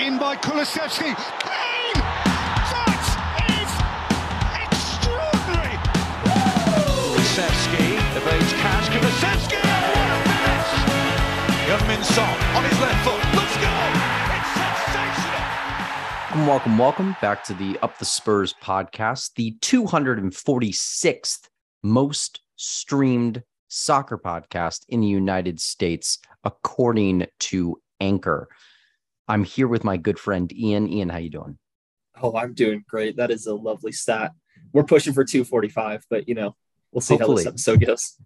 in by Kulusevski. Kane! That is extraordinary! Kulusevski evades catch. Kulusevski! What a finish! Heung-Min Son on his left foot. Let's go! It's sensational! Welcome, welcome, welcome back to the Up the Spurs podcast, the 246th most streamed soccer podcast in the United States, according to Anchor. I'm here with my good friend Ian. Ian, how you doing? Oh, I'm doing great. That is a lovely stat. We're pushing for 245, but you know, we'll see Hopefully. how this episode goes.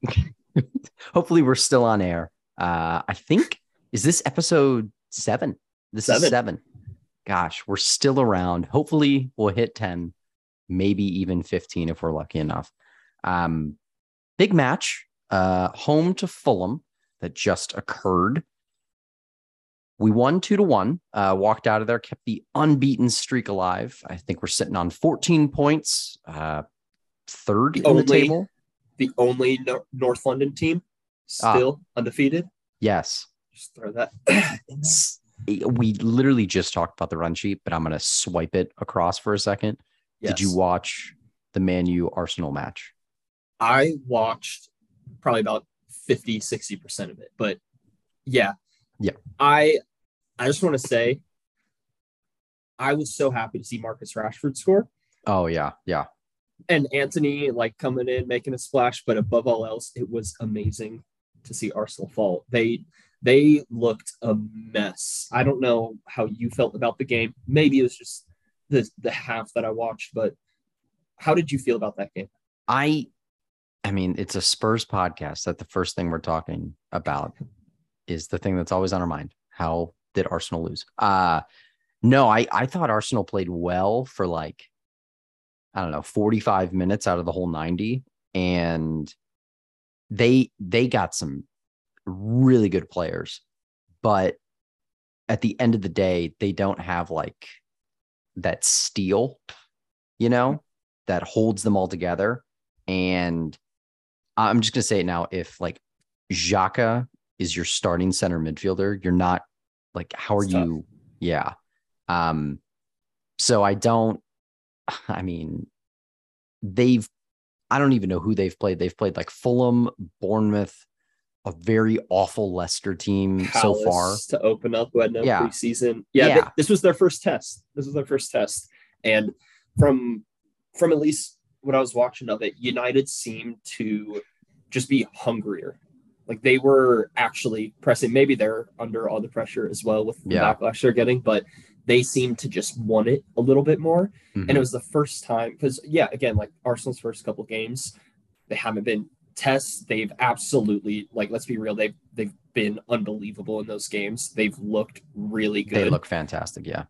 Hopefully, we're still on air. Uh, I think is this episode seven. This is Seven. seven. Gosh, we're still around. Hopefully, we'll hit 10, maybe even 15 if we're lucky enough. Um, big match, uh, home to Fulham that just occurred. We won two to one, uh, walked out of there, kept the unbeaten streak alive. I think we're sitting on 14 points, uh, third in the Only- table. The only no- North London team Ah. still undefeated. Yes. Just throw that in there. We literally just talked about the run sheet, but I'm going to swipe it across for a second. Did you watch the Man U Arsenal match? I watched probably about 50, 60% of it. But yeah. Yeah. I I just want to say I was so happy to see Marcus Rashford score Oh yeah, yeah. and Antony like coming in making a splash, but above all else, it was amazing to see Arsenal fall. They they looked a mess. I don't know how you felt about the game. Maybe it was just the the half that I watched, but how did you feel about that game? I I mean, it's a Spurs podcast that the first thing we're talking about is the thing that's always on our mind. How did Arsenal lose? Uh no, I I thought Arsenal played well for like I don't know, 45 minutes out of the whole 90 and they they got some really good players. But at the end of the day, they don't have like that steel, you know, that holds them all together. And I'm just gonna say it now. If like Xhaka is your starting center midfielder, you're not like how are you? Yeah. Um, so I don't I mean they've I don't even know who they've played. They've played like Fulham, Bournemouth, a very awful Leicester team so far. To open up who had no Yeah. preseason. Yeah, Yeah. th- this was their first test. This was their first test, and from from at least what I was watching of it, United seemed to just be hungrier. Like they were actually pressing. Maybe they're under all the pressure as well with the Yeah. backlash they're getting, but they seemed to just want it a little bit more. Mhm. And it was the first time because yeah, again, like Arsenal's first couple games, they haven't been tests. They've absolutely like let's be real, they've they've been unbelievable in those games. They've looked really good. they look fantastic. Yeah.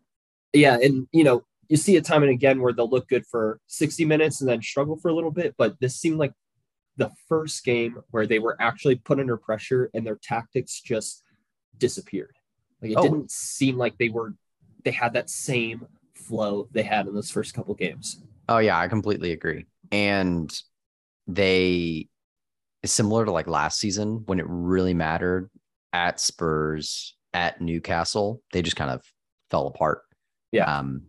yeah, and you know, you see it time and again where they'll look good for 60 minutes and then struggle for a little bit, but this seemed like the first game where they were actually put under pressure and their tactics just disappeared. Like it Oh. didn't seem like they were they had that same flow they had in those first couple games. Oh yeah, I completely agree. And they similar to like last season when it really mattered at Spurs, at Newcastle, they just kind of fell apart. Yeah. Um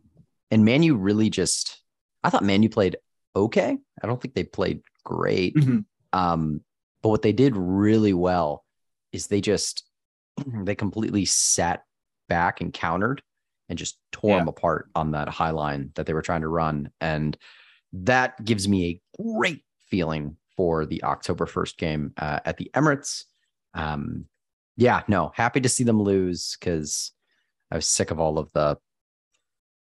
and Man U really just I thought Man U played okay. I don't think they played great. Mhm. Um, but what they did really well is they just they completely sat back and countered and just tore Yeah. them apart on that high line that they were trying to run. And that gives me a great feeling for the October 1st game uh, at the Emirates. Um, yeah, no, happy to see them lose because I was sick of all of the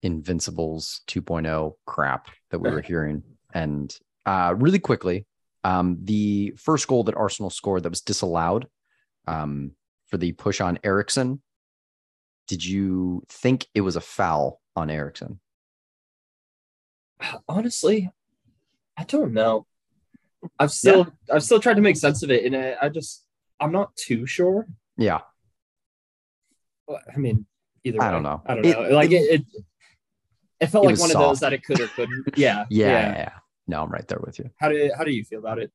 Invincibles 2.0 crap that we were hearing. And uh, really quickly, um, the first goal that Arsenal scored that was disallowed um, for the push on Eriksen. Did you think it was a foul on Eriksen? Honestly, I don't know. I've still I've still tried to make sense of it, and I, I just I'm not too sure. Yeah, Well, I mean, either I don't know. I don't It- know. Like it, it, it felt It like one of those that it could or couldn't. Yeah, yeah, yeah, yeah. No, I'm right there with you. How do how do you feel about it?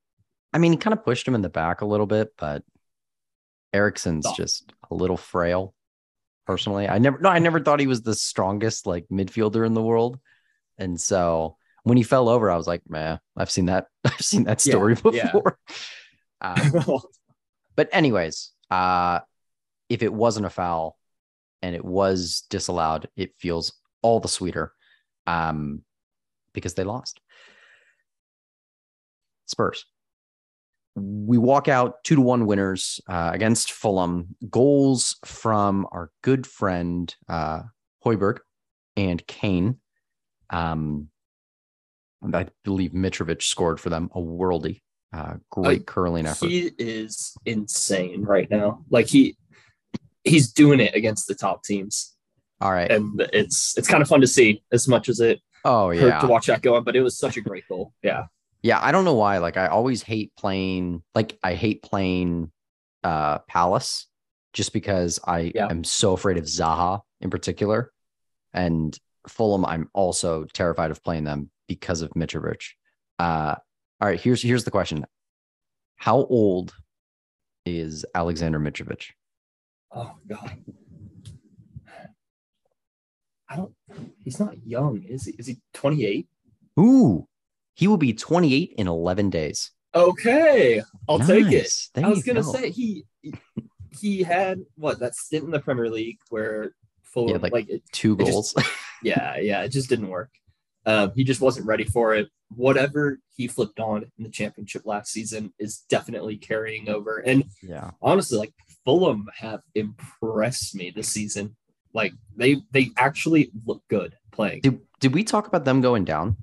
I mean, he kind of pushed him in the back a little bit, but Eriksen's Soft. just a little frail. personally. I never no, I never thought he was the strongest like midfielder in the world. And so when he fell over, I was like, man, I've seen that. I've seen that story yeah. before. Um, but anyways, uh, if it wasn't a foul and it was disallowed, it feels all the sweeter um, because they lost. Spurs. We walk out two to one winners uh, against Fulham. Goals from our good friend uh, Højbjerg and Kane. Um, I believe Mitrovic scored for them a worldy. Uh, great curling effort. He is insane right now. Like he he's doing it against the top teams. All right. And it's it's kind of fun to see as much as it oh hurt yeah. to watch that go on, but it was such a great goal. Yeah. Yeah, I don't know why. Like I always hate playing like I hate playing uh Palace just because I Yeah. am so afraid of Zaha in particular. And Fulham, I'm also terrified of playing them because of Mitrovic. Uh all right, here's here's the question. How old is Alexander Mitrovic? Oh god. I don't he's not young, is he? Is he 28? Ooh, he will be 28 in 11 days. Okay. I'll take it. There I was gonna go. say he he had what that stint in the Premier League where full Yeah, like- like it, two it just- goals. yeah, yeah, it just didn't work. Um, he just wasn't ready for it. Whatever he flipped on in the championship last season is definitely carrying over. And yeah. honestly, like Fulham have impressed me this season. Like they they actually look good playing. Did did we talk about them going down?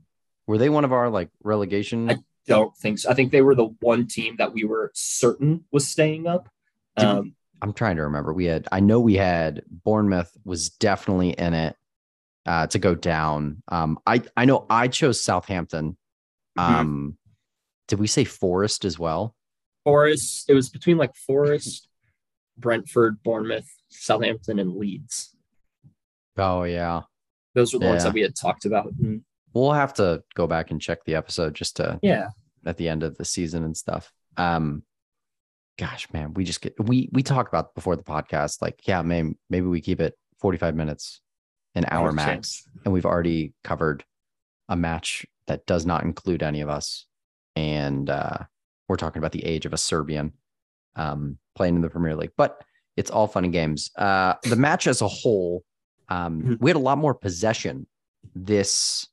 Were they one of our like relegation? I- Don't think so. I think they were the one team that we were certain was staying up. Um, I'm trying to remember. We had, I know we had Bournemouth was definitely in it uh, to go down. Um, I, I know I chose Southampton. Mhm. Um, did we say Forest as well? Forest. It was between like Forest, Brentford, Bournemouth, Southampton, and Leeds. Oh yeah, Those were the ones that we had talked about. And we'll have to go back and check the episode just to yeah, at the end of the season and stuff. Um, gosh, man, we just get we we talk about before the podcast, like yeah, maybe maybe we keep it 45 minutes, an hour 100%. max, and we've already covered a match that does not include any of us, and uh, we're talking about the age of a Serbian um, playing in the Premier League, but it's all fun and games. Uh, the match as a whole, um, Mhm. we had a lot more possession this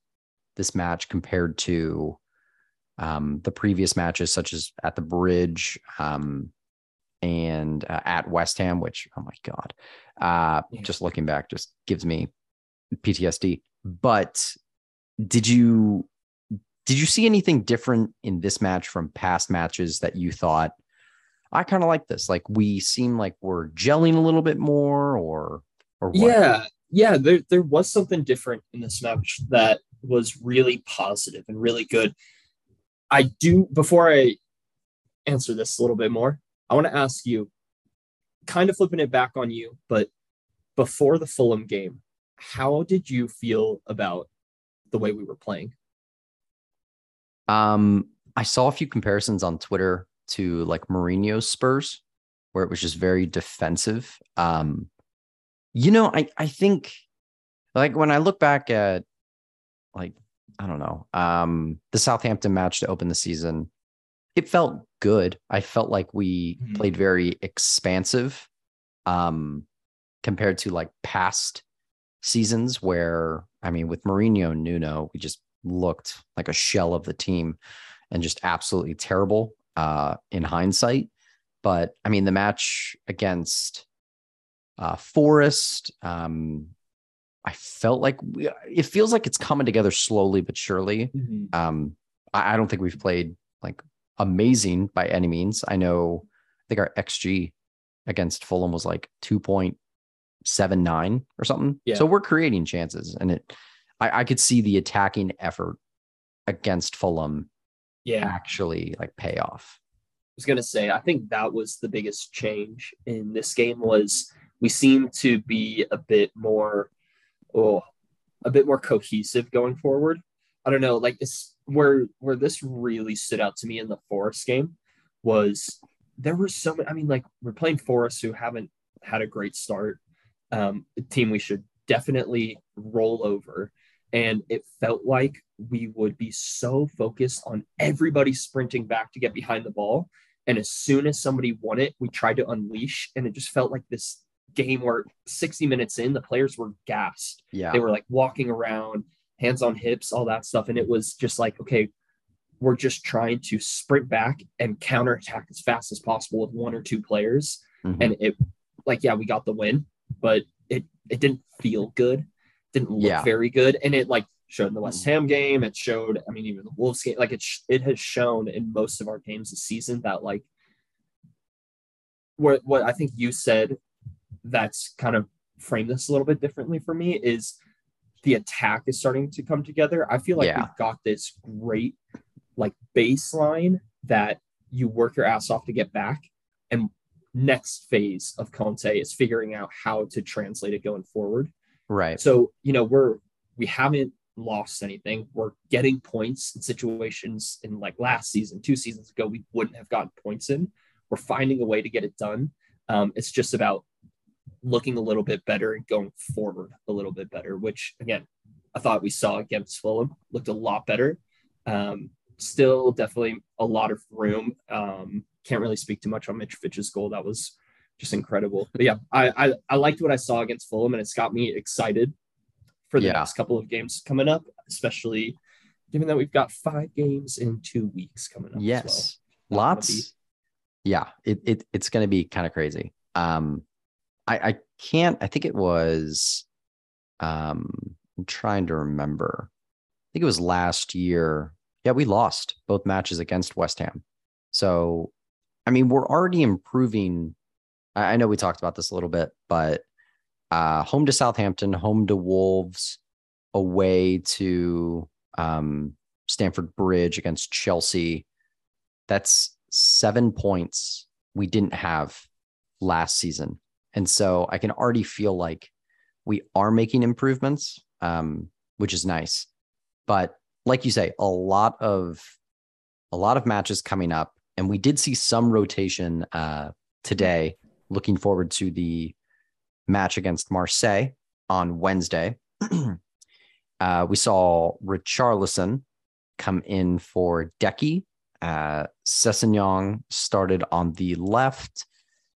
this match compared to um, the previous matches, such as at the Bridge um, and uh, at West Ham, which oh my god, uh, Yeah. just looking back just gives me PTSD. But did you did you see anything different in this match from past matches that you thought I kind of like this? Like we seem like we're gelling a little bit more, or or what? yeah, yeah. There there was something different in this match that was really positive and really good. I do before I answer this a little bit more, I want to ask you, kind of flipping it back on you, but before the Fulham game, how did you feel about the way we were playing? Um, I saw a few comparisons on Twitter to like Mourinho's Spurs, where it was just very defensive. Um, you know, I I think like when I look back at like I don't know, um, the Southampton match to open the season, it felt good. I felt like we Mhm. played very expansive, um, compared to like past seasons where I mean, with Mourinho and Nuno, we just looked like a shell of the team and just absolutely terrible uh, in hindsight. But I mean, the match against uh, Forest, um, I felt like we, it feels like it's coming together slowly but surely. Um, I, I don't think we've played like amazing by any means. I know, I think our XG against Fulham was like 2.79 or something. Yeah. So we're creating chances and it, I, I could see the attacking effort against Fulham Yeah. actually like pay off. I was gonna say, I think that was the biggest change in this game was we seem to be a bit more, oh, a bit more cohesive going forward. I don't know, like this where where this really stood out to me in the Forest game was there were so many. I mean, like we're playing Forest who haven't had a great start, um, a team we should definitely roll over. And it felt like we would be so focused on everybody sprinting back to get behind the ball. And as soon as somebody won it, we tried to unleash. And it just felt like this game where 60 minutes in, the players were gassed. Yeah. They were like walking around, hands on hips, all that stuff. And it was just like, okay, we're just trying to sprint back and counterattack as fast as possible with one or two players. Mhm. And it, like, yeah, we got the win, but it it didn't feel good, didn't look Yeah. very good, and it like showed in the West Ham game. It showed, I mean, even the Wolves game, like it sh- it has shown in most of our games this season that like what what I think you said that's kind of framed this a little bit differently for me is the attack is starting to come together. I feel like Yeah. we've got this great like baseline that you work your ass off to get back. And next phase of Conte is figuring out how to translate it going forward. Right. So, you know, we're we haven't lost anything. We're getting points in situations in like last season, two seasons ago, we wouldn't have gotten points in. We're finding a way to get it done. Um, it's just about looking a little bit better and going forward a little bit better, which again, I thought we saw against Fulham looked a lot better. Um, still definitely a lot of room. Um, can't really speak too much on Mitrovic's goal. That was just incredible. But yeah, I, I I liked what I saw against Fulham, and it's got me excited for the Yeah. next couple of games coming up, especially given that we've got five games in two weeks coming up. As Yes. well. Gonna be- Lots. Yeah. It, it it's gonna be kind of crazy. Um I I can't I think it was um I'm trying to remember. I think it was last year. Yeah, we lost both matches against West Ham. So I mean, we're already improving. I, I know we talked about this a little bit, but uh home to Southampton, home to Wolves, away to um Stamford Bridge against Chelsea. That's seven points we didn't have last season. And so I can already feel like we are making improvements, um, which is nice. But like you say, a lot of a lot of matches coming up, and we did see some rotation uh, today. Looking forward to the match against Marseille on Wednesday. uh, we saw Richarlison come in for Deki. Uh, Sessegnon started on the left,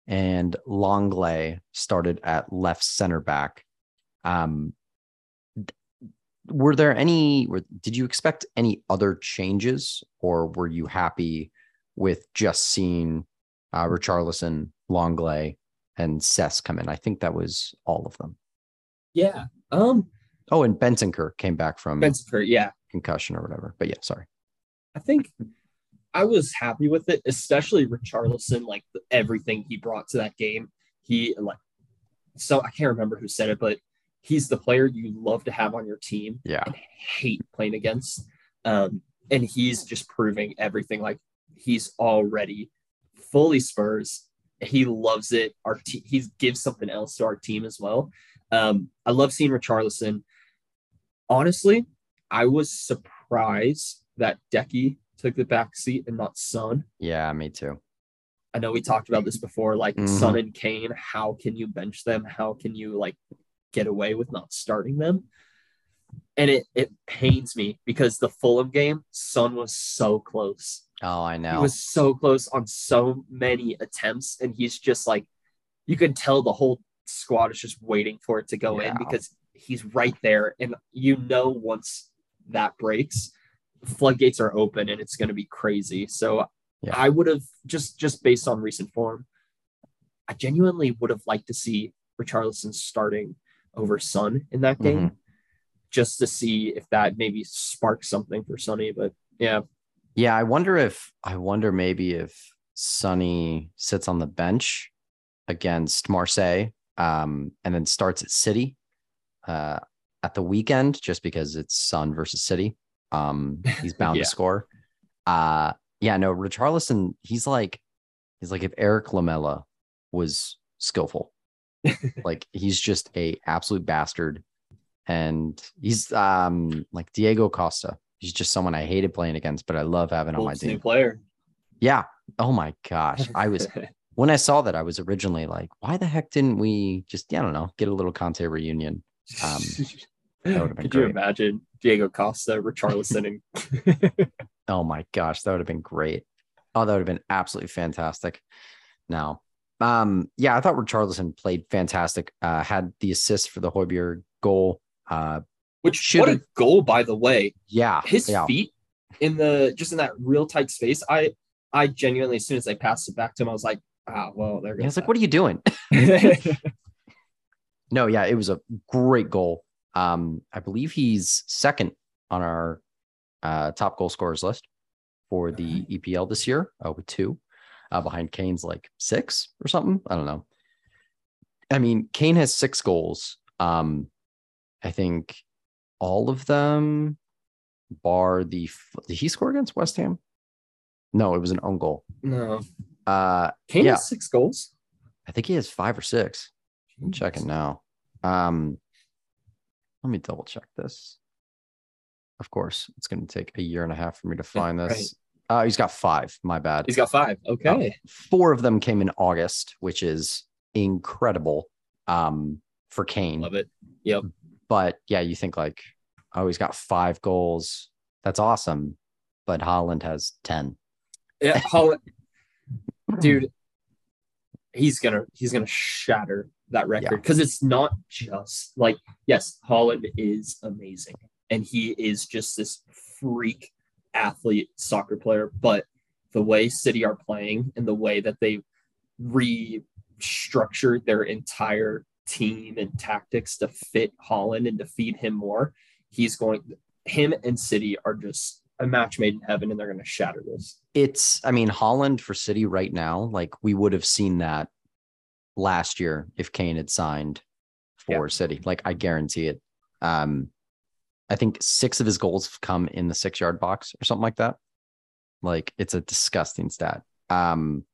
and Lenglet started at left center back. Um, were there any? Were, did you expect any other changes, or were you happy with just seeing uh, Richarlison, Lenglet, and Sess come in? I think that was all of them. Yeah. Um, Oh, and Bentancur came back from Bentancur, yeah. concussion or whatever. But yeah, sorry. I think I was happy with it, especially Richarlison, like everything he brought to that game. He like so I can't remember who said it, but he's the player you love to have on your team Yeah. and hate playing against. Um, and he's just proving everything. Like he's already fully Spurs. He loves it. Our te- he gives something else to our team as well. Um, I love seeing Richarlison. Honestly, I was surprised that Deki took the back seat and not Son. Yeah, me too. I know we talked about this before, like Mhm. Son and Kane. How can you bench them? How can you like get away with not starting them? And it it pains me because the Fulham game, Son was so close. Oh, I know. He was so close on so many attempts, and he's just like, you can tell the whole squad is just waiting for it to go Yeah. in because he's right there, and you know once that breaks, floodgates are open and it's going to be crazy. So Yeah. I would have just just based on recent form, I genuinely would have liked to see Richarlison starting over Son in that game, Mm-hmm. just to see if that maybe sparks something for Sonny. But yeah, Yeah, I wonder if I wonder maybe if Sonny sits on the bench against Marseille um, and then starts at City uh, at the weekend just because it's Son versus City. Um, he's bound Yeah. to score. Uh, yeah, no, Richarlison, he's like he's like if Erik Lamela was skillful. like he's just a absolute bastard. And he's um like Diego Costa. He's just someone I hated playing against, but I love having on my team. player. Yeah. Oh my gosh. I was when I saw that, I was originally like, why the heck didn't we just, yeah, I don't know, get a little Conte reunion? Um, that would've been Could you imagine Diego Costa, Richarlison, and Oh my gosh, that would have been great. Oh, that would have been absolutely fantastic. Now, um, yeah, I thought Richarlison played fantastic. Uh, had the assist for the Højbjerg goal. Uh, which Should what a goal by the way. yeah, His yeah, feet in the just in that real tight space. I I genuinely as soon as they passed it back to him, I was like, ah, well, there was like, what are you doing? No, yeah, it was a great goal. Um, I believe he's second on our uh, top goal scorers list for the EPL this year uh, with two, uh, behind Kane's like six or something. I don't know. I mean, Kane has six goals. Um, I think all of them, bar the did he score against West Ham? No, it was an own goal. no, Uh, Kane Yeah. has six goals. I think he has five or six. I'm checking now. Um, let me double check this. Of course, it's going to take a year and a half for me to find right. this. Uh, he's got five. My bad. He's got five. Okay. Four of them came in August, which is incredible um, for Kane. Love it. Yep. But yeah, you think like, oh, he's got five goals. That's awesome. But Haaland has 10. Yeah, Haaland, dude, he's gonna he's gonna shatter that record because it's not just like yes, Haaland is amazing and he is just this freak athlete soccer player, but the way City are playing and the way that they restructured their entire team and tactics to fit Haaland and to feed him more, he's going him and City are just a match made in heaven and they're going to shatter this. It's, I mean, Haaland for City right now, like we would have seen that last year if Kane had signed for City. Like I guarantee it. Um, I think six of his goals have come in the six yard box or something like that. Like it's a disgusting stat. Um,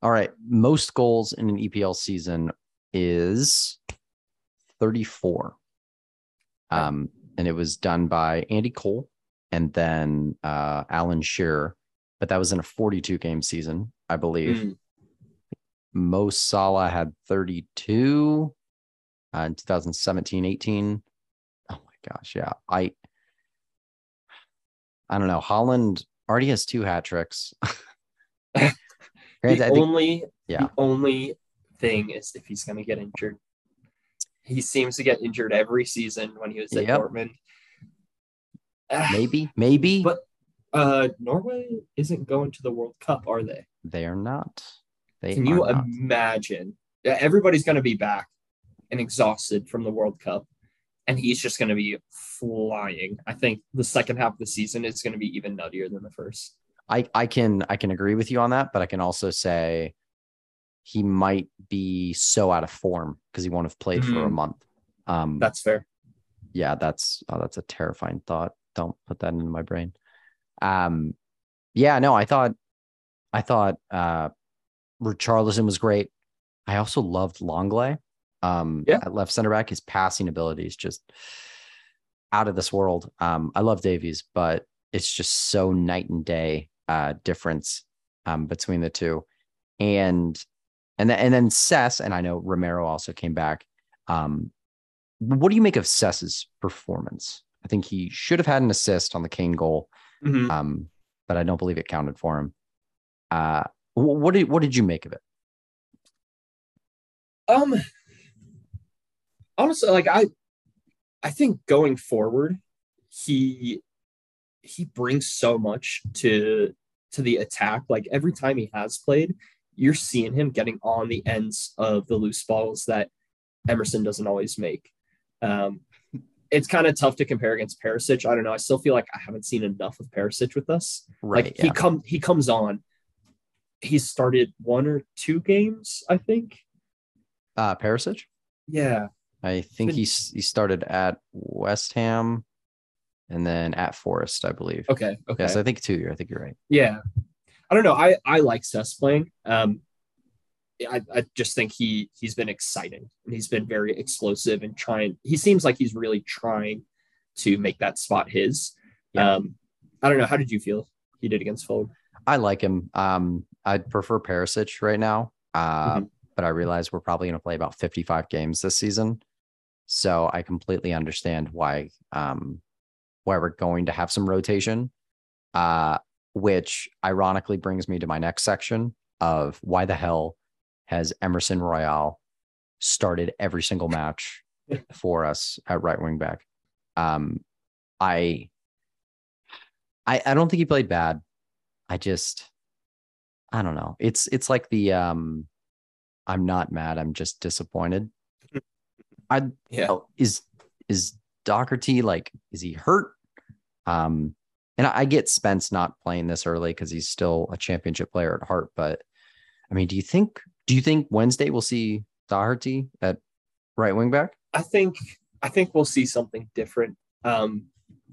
all right. Most goals in an EPL season is 34. Um, and it was done by Andy Cole and then uh, Alan Shearer, but that was in a 42 game season, I believe. Mm. Mo Salah had 32 uh, in 2017 18. Oh my gosh. Yeah. I, I don't know. Haaland already has two hat tricks. The think- only yeah. the only thing is if he's going to get injured. He seems to get injured every season when he was at Yep. Dortmund. Ah, maybe, maybe But uh, Norway isn't going to the World Cup, are they? they are not. They Can you not. imagine? Yeah, Everybody's going to be back and exhausted from the World Cup, and he's just going to be flying. I think the second half of the season is going to be even nuttier than the first. I, I can I can agree with you on that, but I can also say he might be so out of form because he won't have played for a Mhm. month. Um, That's fair. yeah, that's oh, that's a terrifying thought. Don't put that into my brain. Um, yeah, no, I thought, I thought uh, Richarlison was great. I also loved Lenglet. Um, Yeah. at left center back, his passing ability is just out of this world. Um, I love Davies, but it's just so night and day uh difference um between the two, and and then and then Cess and I know Romero also came back. Um, what do you make of Cess's performance? I think he should have had an assist on the Kane goal, Mhm. um, but I don't believe it counted for him. Uh, what did what did you make of it? Um honestly like I I think going forward he he brings so much to to the attack like every time he has played you're seeing him getting on the ends of the loose balls that Emerson doesn't always make. Um it's kind of tough to compare against Perisic. I don't know. I still feel like I haven't seen enough of Perisic with us. Right. Like yeah. he come he comes on. He's started one or two games, I think. uh, Perisic. Yeah. I think Been- he he started at West Ham, and then at Forest, I believe. Okay. Okay. Yes, I think two year. I think you're right. Yeah. I don't know. I, I like Cess playing. Um, I, I just think he he's been exciting and he's been very explosive and trying. He seems like he's really trying to make that spot his. Yeah. Um, I don't know. How did you feel he did against Fulham? I like him. Um, I'd prefer Perisic right now. Uh, Mhm. But I realize we're probably going to play about 55 games this season. So I completely understand why um, why we're going to have some rotation. Uh, which ironically brings me to my next section of why the hell has Emerson Royal started every single match for us at right wing back. Um, I, I, I don't think he played bad. I just, I don't know. It's it's like the um, I'm not mad. I'm just disappointed. I Yeah. oh, is is Doherty like is he hurt? Um, and I, I get Spence not playing this early because he's still a championship player at heart. But I mean, do you think do you think Wednesday we'll see Doherty at right wing back? I think I think we'll see something different. Um,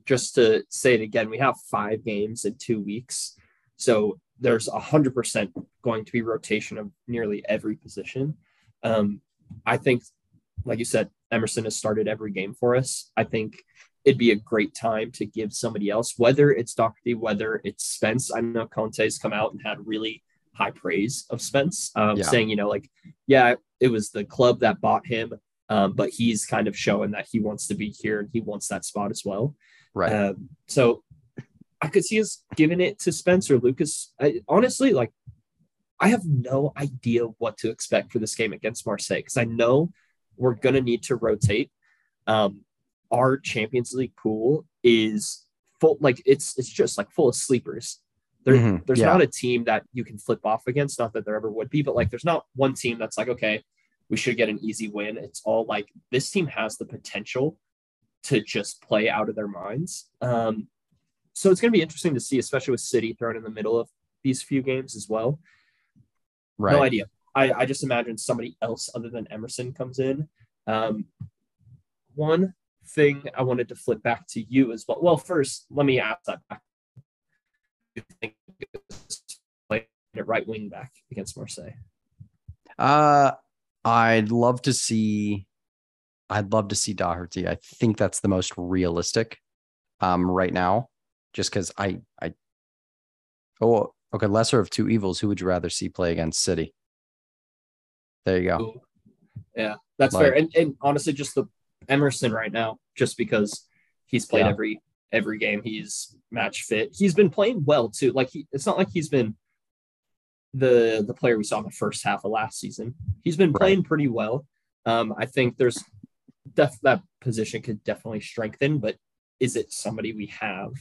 just to say it again, we have five games in two weeks, so there's a hundred percent going to be rotation of nearly every position. Um, I think, like you said, Emerson has started every game for us. I think it'd be a great time to give somebody else, whether it's Doherty, whether it's Spence. I know Conte's come out and had really high praise of Spence, um, Yeah. saying, you know, like, yeah, it was the club that bought him. Um, but he's kind of showing that he wants to be here and he wants that spot as well. Right. Um, so I could see us giving it to Spencer Lucas. I, honestly, like, I have no idea what to expect for this game against Marseille because I know we're going to need to rotate. Um, our Champions League pool is full, like, it's it's just like full of sleepers. There, Mhm, There's yeah. not a team that you can flip off against. Not that there ever would be, but like, there's not one team that's like, okay, we should get an easy win. It's all like this team has the potential to just play out of their minds. Um, so it's going to be interesting to see, especially with City thrown in the middle of these few games as well. right. No idea. I, I just imagine somebody else other than Emerson comes in. Um, one thing I wanted to flip back to you as well. Well, first, let me ask that back. You think at right wing back against Marseille? Uh, I'd love to see. I'd love to see Doherty. I think that's the most realistic, um, right now, just because I, I. Oh, okay. Lesser of two evils. Who would you rather see play against City? There you go. Yeah, that's Like- fair. And, and honestly, just the Emerson right now, just because he's played Yeah. every every game, he's match fit. He's been playing well too. Like he, it's not like he's been the the player we saw in the first half of last season. He's been Right. playing pretty well. Um, I think there's def- that position could definitely strengthen, but is it somebody we have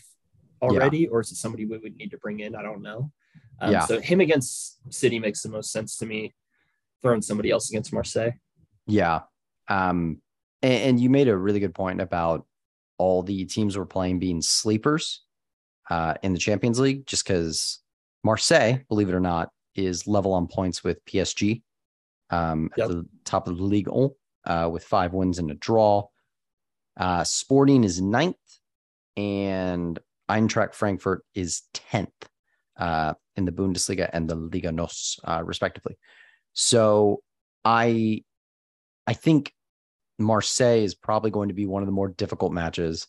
already, or is it somebody we would need to bring in? I don't know. Um, Yeah. So him against City makes the most sense to me. Throwing somebody else against Marseille. Yeah. Um, and, and you made a really good point about all the teams we're playing being sleepers uh, in the Champions League, just because Marseille, believe it or not, is level on points with PSG um, Yep. at the top of the league uh, with five wins and a draw. Uh, Sporting is ninth, and Eintracht Frankfurt is 10th uh, in the Bundesliga and the Liga NOS, uh, respectively. So I I think Marseille is probably going to be one of the more difficult matches.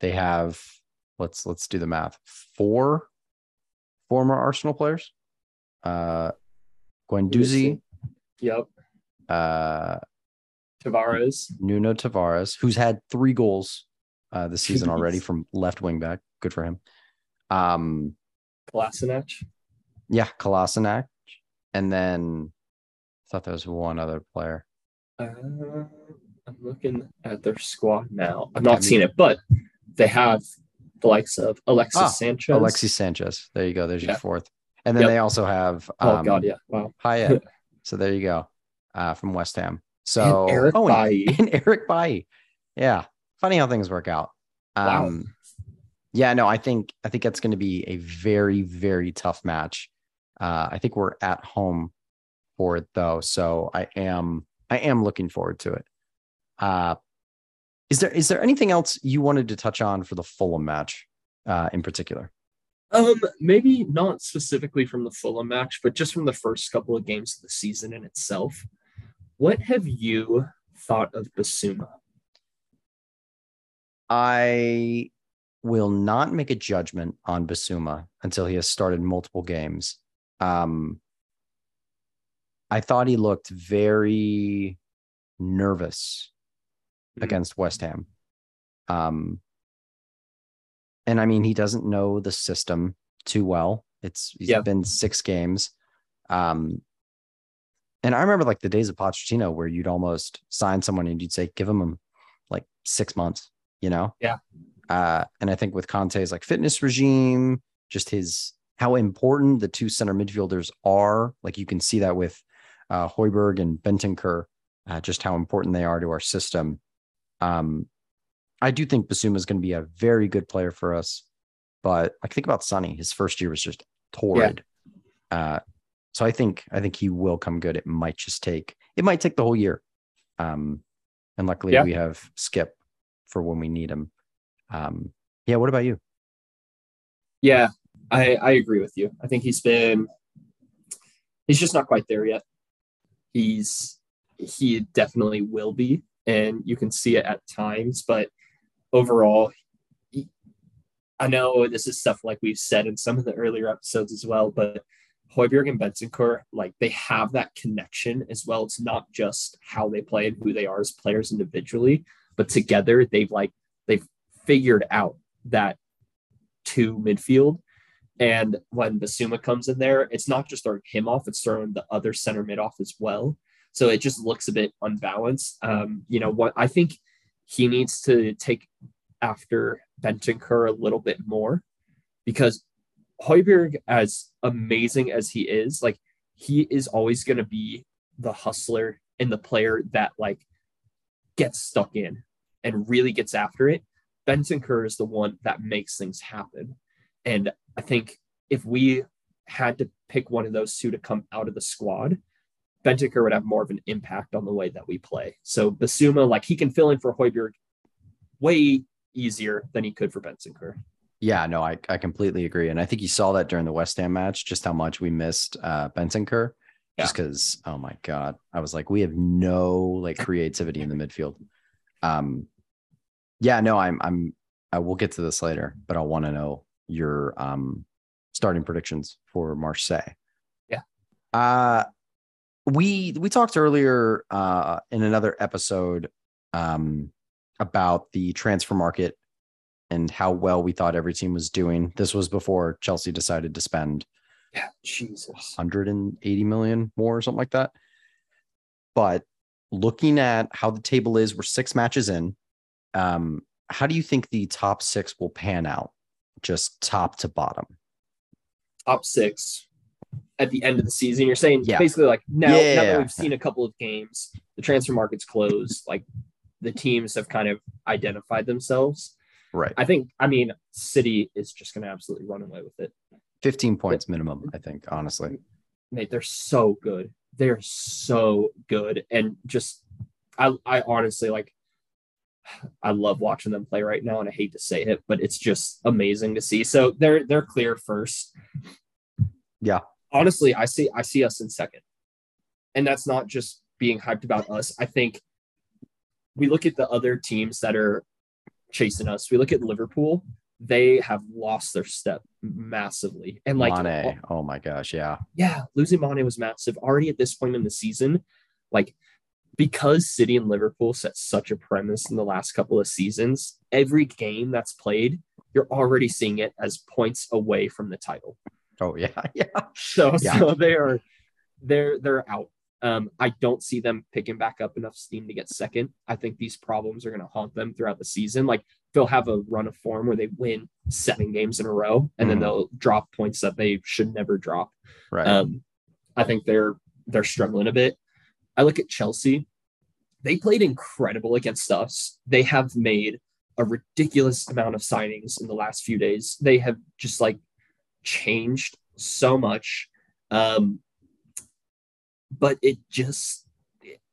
They have let's let's do the math. Four former Arsenal players. Uh Guendouzi, Yep. uh Tavares. Nuno Tavares, who's had three goals uh this season already from left wing back. Good for him. Um Kolasinac. yeah, Kolasinac. And then I thought there was one other player. Uh, I'm looking at their squad now. I've not I seen it, but they have the likes of Alexis Ah, Sanchez. Alexis Sanchez. There you go. There's your fourth. And then Yep. they also have Oh um, God, yeah. Wow. Payet. so there you go. Uh, from West Ham. So and Eric oh, and- Bailly. and Eric Bailly. Yeah. Funny how things work out. Wow. Um yeah, no, I think I think that's going to be a very, very tough match. Uh, I think we're at home for it though. So I am I am looking forward to it. Uh is there is there anything else you wanted to touch on for the Fulham match uh in particular? Um, maybe not specifically from the Fulham match, but just from the first couple of games of the season in itself. What have you thought of Bissouma? I will not make a judgment on Bissouma until he has started multiple games. Um, I thought he looked very nervous Mhm. against West Ham. Um, and I mean, he doesn't know the system too well. It's he's Yeah. been six games. Um, and I remember like the days of Pochettino where you'd almost sign someone and you'd say, give him like six months, you know? Yeah. Uh, and I think with Conte's like fitness regime, just his how important the two center midfielders are, like you can see that with uh, Højbjerg and Bentancur, uh, just how important they are to our system. Um, I do think Bissouma is going to be a very good player for us, but like think about Sonny. His first year was just torrid. Uh, so I think I think he will come good. It might just take it might take the whole year. Um, and luckily Yeah. we have Skipp for when we need him. Um, yeah. What about you? Yeah, I, I agree with you. I think he's been he's just not quite there yet. He's he definitely will be, and you can see it at times, but overall, I know this is stuff like we've said in some of the earlier episodes as well, but Højbjerg and Bentancur, like they have that connection as well. It's not just how they play and who they are as players individually, but together they've like they've figured out that two midfield. And when Bissouma comes in there, it's not just throwing him off, it's throwing the other center mid off as well. So it just looks a bit unbalanced. Um, you know what I think he needs to take after Bentancur a little bit more because Højbjerg, as amazing as he is, like he is always going to be the hustler and the player that like gets stuck in and really gets after it. Bentancur is the one that makes things happen. And I think if we had to pick one of those two to come out of the squad, Benton would have more of an impact on the way that we play. So Bissouma, like he can fill in for Højbjerg way easier than he could for Bentancur. Yeah, no, I, I completely agree. And I think you saw that during the West Ham match, just how much we missed uh Bentancur. Just because, oh my God. I was like, we have no like creativity in the midfield. Um yeah, no, I'm I'm I will get to this later, but I want to know your um starting predictions for Marseille. Yeah. Uh we we talked earlier uh in another episode um about the transfer market and how well we thought every team was doing. This was before Chelsea decided to spend Yeah, Jesus. 180 million more or something like that. But looking at how the table is, we're six matches in. Um, how do you think the top six will pan out? Just top to bottom. Top six at the end of the season. You're saying Yeah. basically like now, now Yeah. that we've seen a couple of games, the transfer market's closed, like the teams have kind of identified themselves. Right. I think, I mean, City is just going to absolutely run away with it. 15 points minimum, I think, honestly. Mate, they're so good. They're so good. And just, I, I honestly like, I love watching them play right now, and I hate to say it, but it's just amazing to see. So they're they're clear first. Yeah. Honestly, I see I see us in second, and that's not just being hyped about us. I think we look at the other teams that are chasing us. We look at Liverpool; they have lost their step massively, and like Mane. Oh my gosh. Yeah. yeah, losing Mane was massive already at this point in the season. Like, because City and Liverpool set such a premise in the last couple of seasons, every game that's played, you're already seeing it as points away from the title. Oh yeah. Yeah. So, Yeah. so they are, they're they're out. Um, I don't see them picking back up enough steam to get second. I think these problems are going to haunt them throughout the season. Like they'll have a run of form where they win seven games in a row, and then Mhm. they'll drop points that they should never drop. Right. Um, I think they're they're struggling a bit. I look at Chelsea. They played incredible against us. They have made a ridiculous amount of signings in the last few days. They have just like changed so much. Um, but it just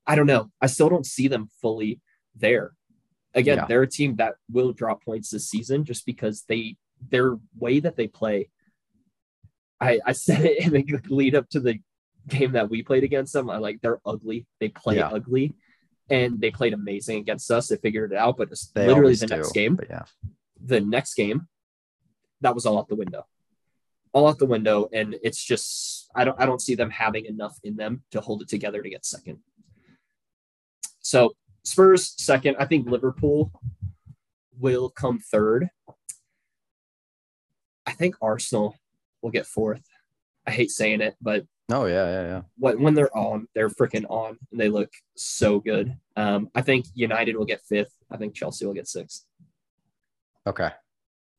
I don't know. I still don't see them fully there. Again, Yeah. they're a team that will drop points this season just because they their way that they play. I I said it in the lead up to the game that we played against them. I like they're ugly. They play Yeah. ugly, and they played amazing against us. They figured it out, but it's They literally the do, next game But yeah. the next game, that was all out the window. All out the window. And it's just, I don't I don't see them having enough in them to hold it together to get second. So Spurs second. I think Liverpool will come third. I think Arsenal will get fourth. I hate saying it, but Oh yeah, yeah, yeah. when, when they're on, they're freaking on and they look so good. Um, I think United will get fifth. I think Chelsea will get sixth. Okay.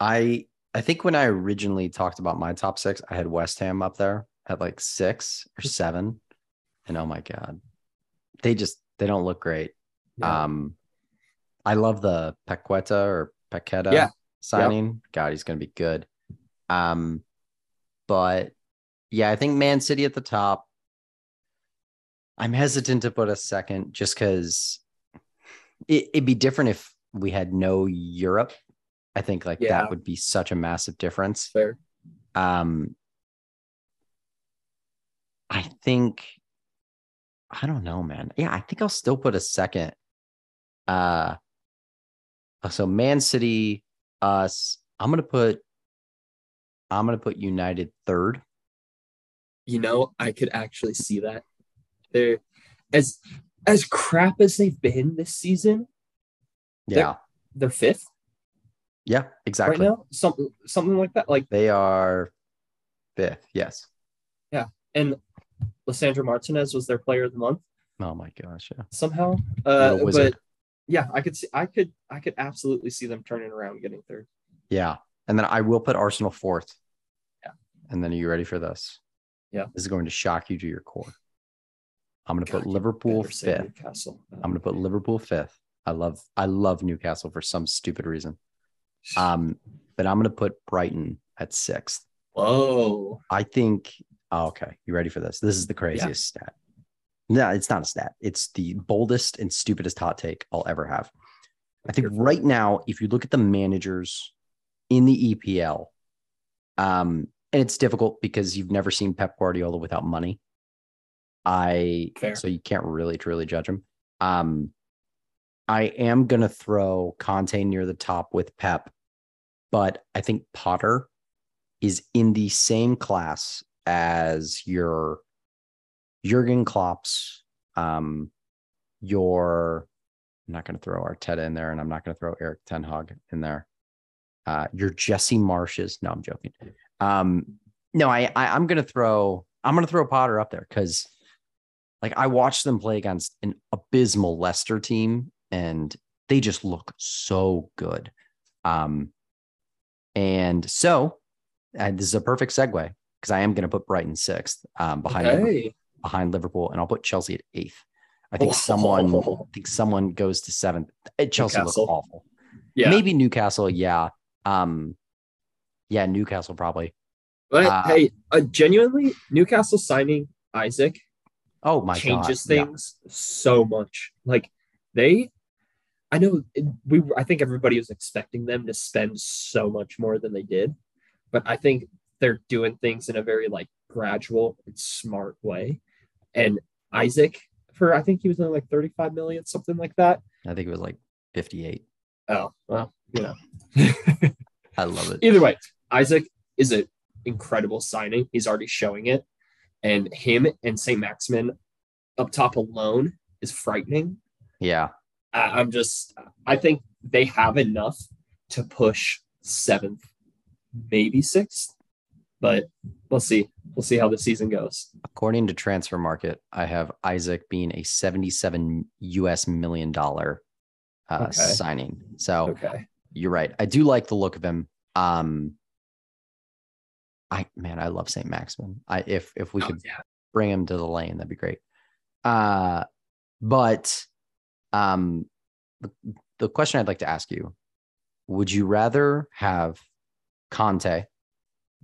I I think when I originally talked about my top six, I had West Ham up there at like six or seven. And oh my God. They just they don't look great. Yeah. Um I love the Paqueta or Paqueta Yeah. signing. God, he's gonna be good. Um, but yeah, I think Man City at the top. I'm hesitant to put a second just because it, it'd be different if we had no Europe. I think like Yeah. that would be such a massive difference. Fair. Um, I think, I don't know, man. Yeah, I think I'll still put a second. Uh, so Man City, us. I'm gonna put. I'm gonna put United third. You know, I could actually see that. They're as as crap as they've been this season, Yeah, they're fifth yeah, exactly. right now. Something something like that. Like They are fifth. Yes. Yeah, and Lisandro Martinez was their player of the month Oh my gosh. Yeah. somehow. Uh, but yeah, I could see I could I could absolutely see them turning around getting third. Yeah. And then I will put Arsenal fourth. Yeah. And then are you ready for this? Yeah. This is going to shock you to your core. I'm going to put Liverpool fifth. Newcastle. I'm going to put Liverpool fifth. I love I love Newcastle for some stupid reason. Um, but I'm going to put Brighton at sixth. Whoa. I think. Oh, okay, you ready for this? This is the craziest stat. No, it's not a stat. It's the boldest and stupidest hot take I'll ever have. I think Here for it. right now, if you look at the managers in the EPL, um, and it's difficult because you've never seen Pep Guardiola without money. I Fair. so you can't really truly judge him. Um, I am gonna throw Conte near the top with Pep, but I think Potter is in the same class as your Jurgen Klopp's, um, your I'm not going to throw Arteta in there, and I'm not going to throw Erik Ten Hag in there. Uh, your Jesse Marsches. No, I'm joking. Um, no, I, I I'm going to throw I'm going to throw Potter up there because, like, I watched them play against an abysmal Leicester team, and they just look so good. Um, and so, and this is a perfect segue because I am going to put Brighton sixth, um, behind Liverpool Okay. behind Liverpool, and I'll put Chelsea at eighth. I think someone, I Oh. think someone goes to seventh. Eh, Chelsea looks awful. Yeah. Maybe Newcastle, yeah. Um, yeah, Newcastle probably. But Uh, hey, uh, genuinely, Newcastle signing Isak Oh my changes god, yeah. things so much. Like they, I know we. I think everybody was expecting them to spend so much more than they did, but I think they're doing things in a very like gradual and smart way. And Isak, for I think he was only like thirty five million, something like that. I think it was like 58. Oh well, you know. I love it. Either way, Isak is an incredible signing. He's already showing it. And him and St. Maximin up top alone is frightening. Yeah, I'm just, I think they have enough to push seventh, maybe sixth, but we'll see. We'll see how the season goes. according to Transfermarkt, I have Isak being a 77 US million dollar uh, Okay. signing. So Okay. you're right. I do like the look of him. Um, I man, I love St. Maximin. I if if we Oh, could yeah. bring him to the lane, that'd be great. Uh, but um, the, question I'd like to ask you: Would you rather have Conte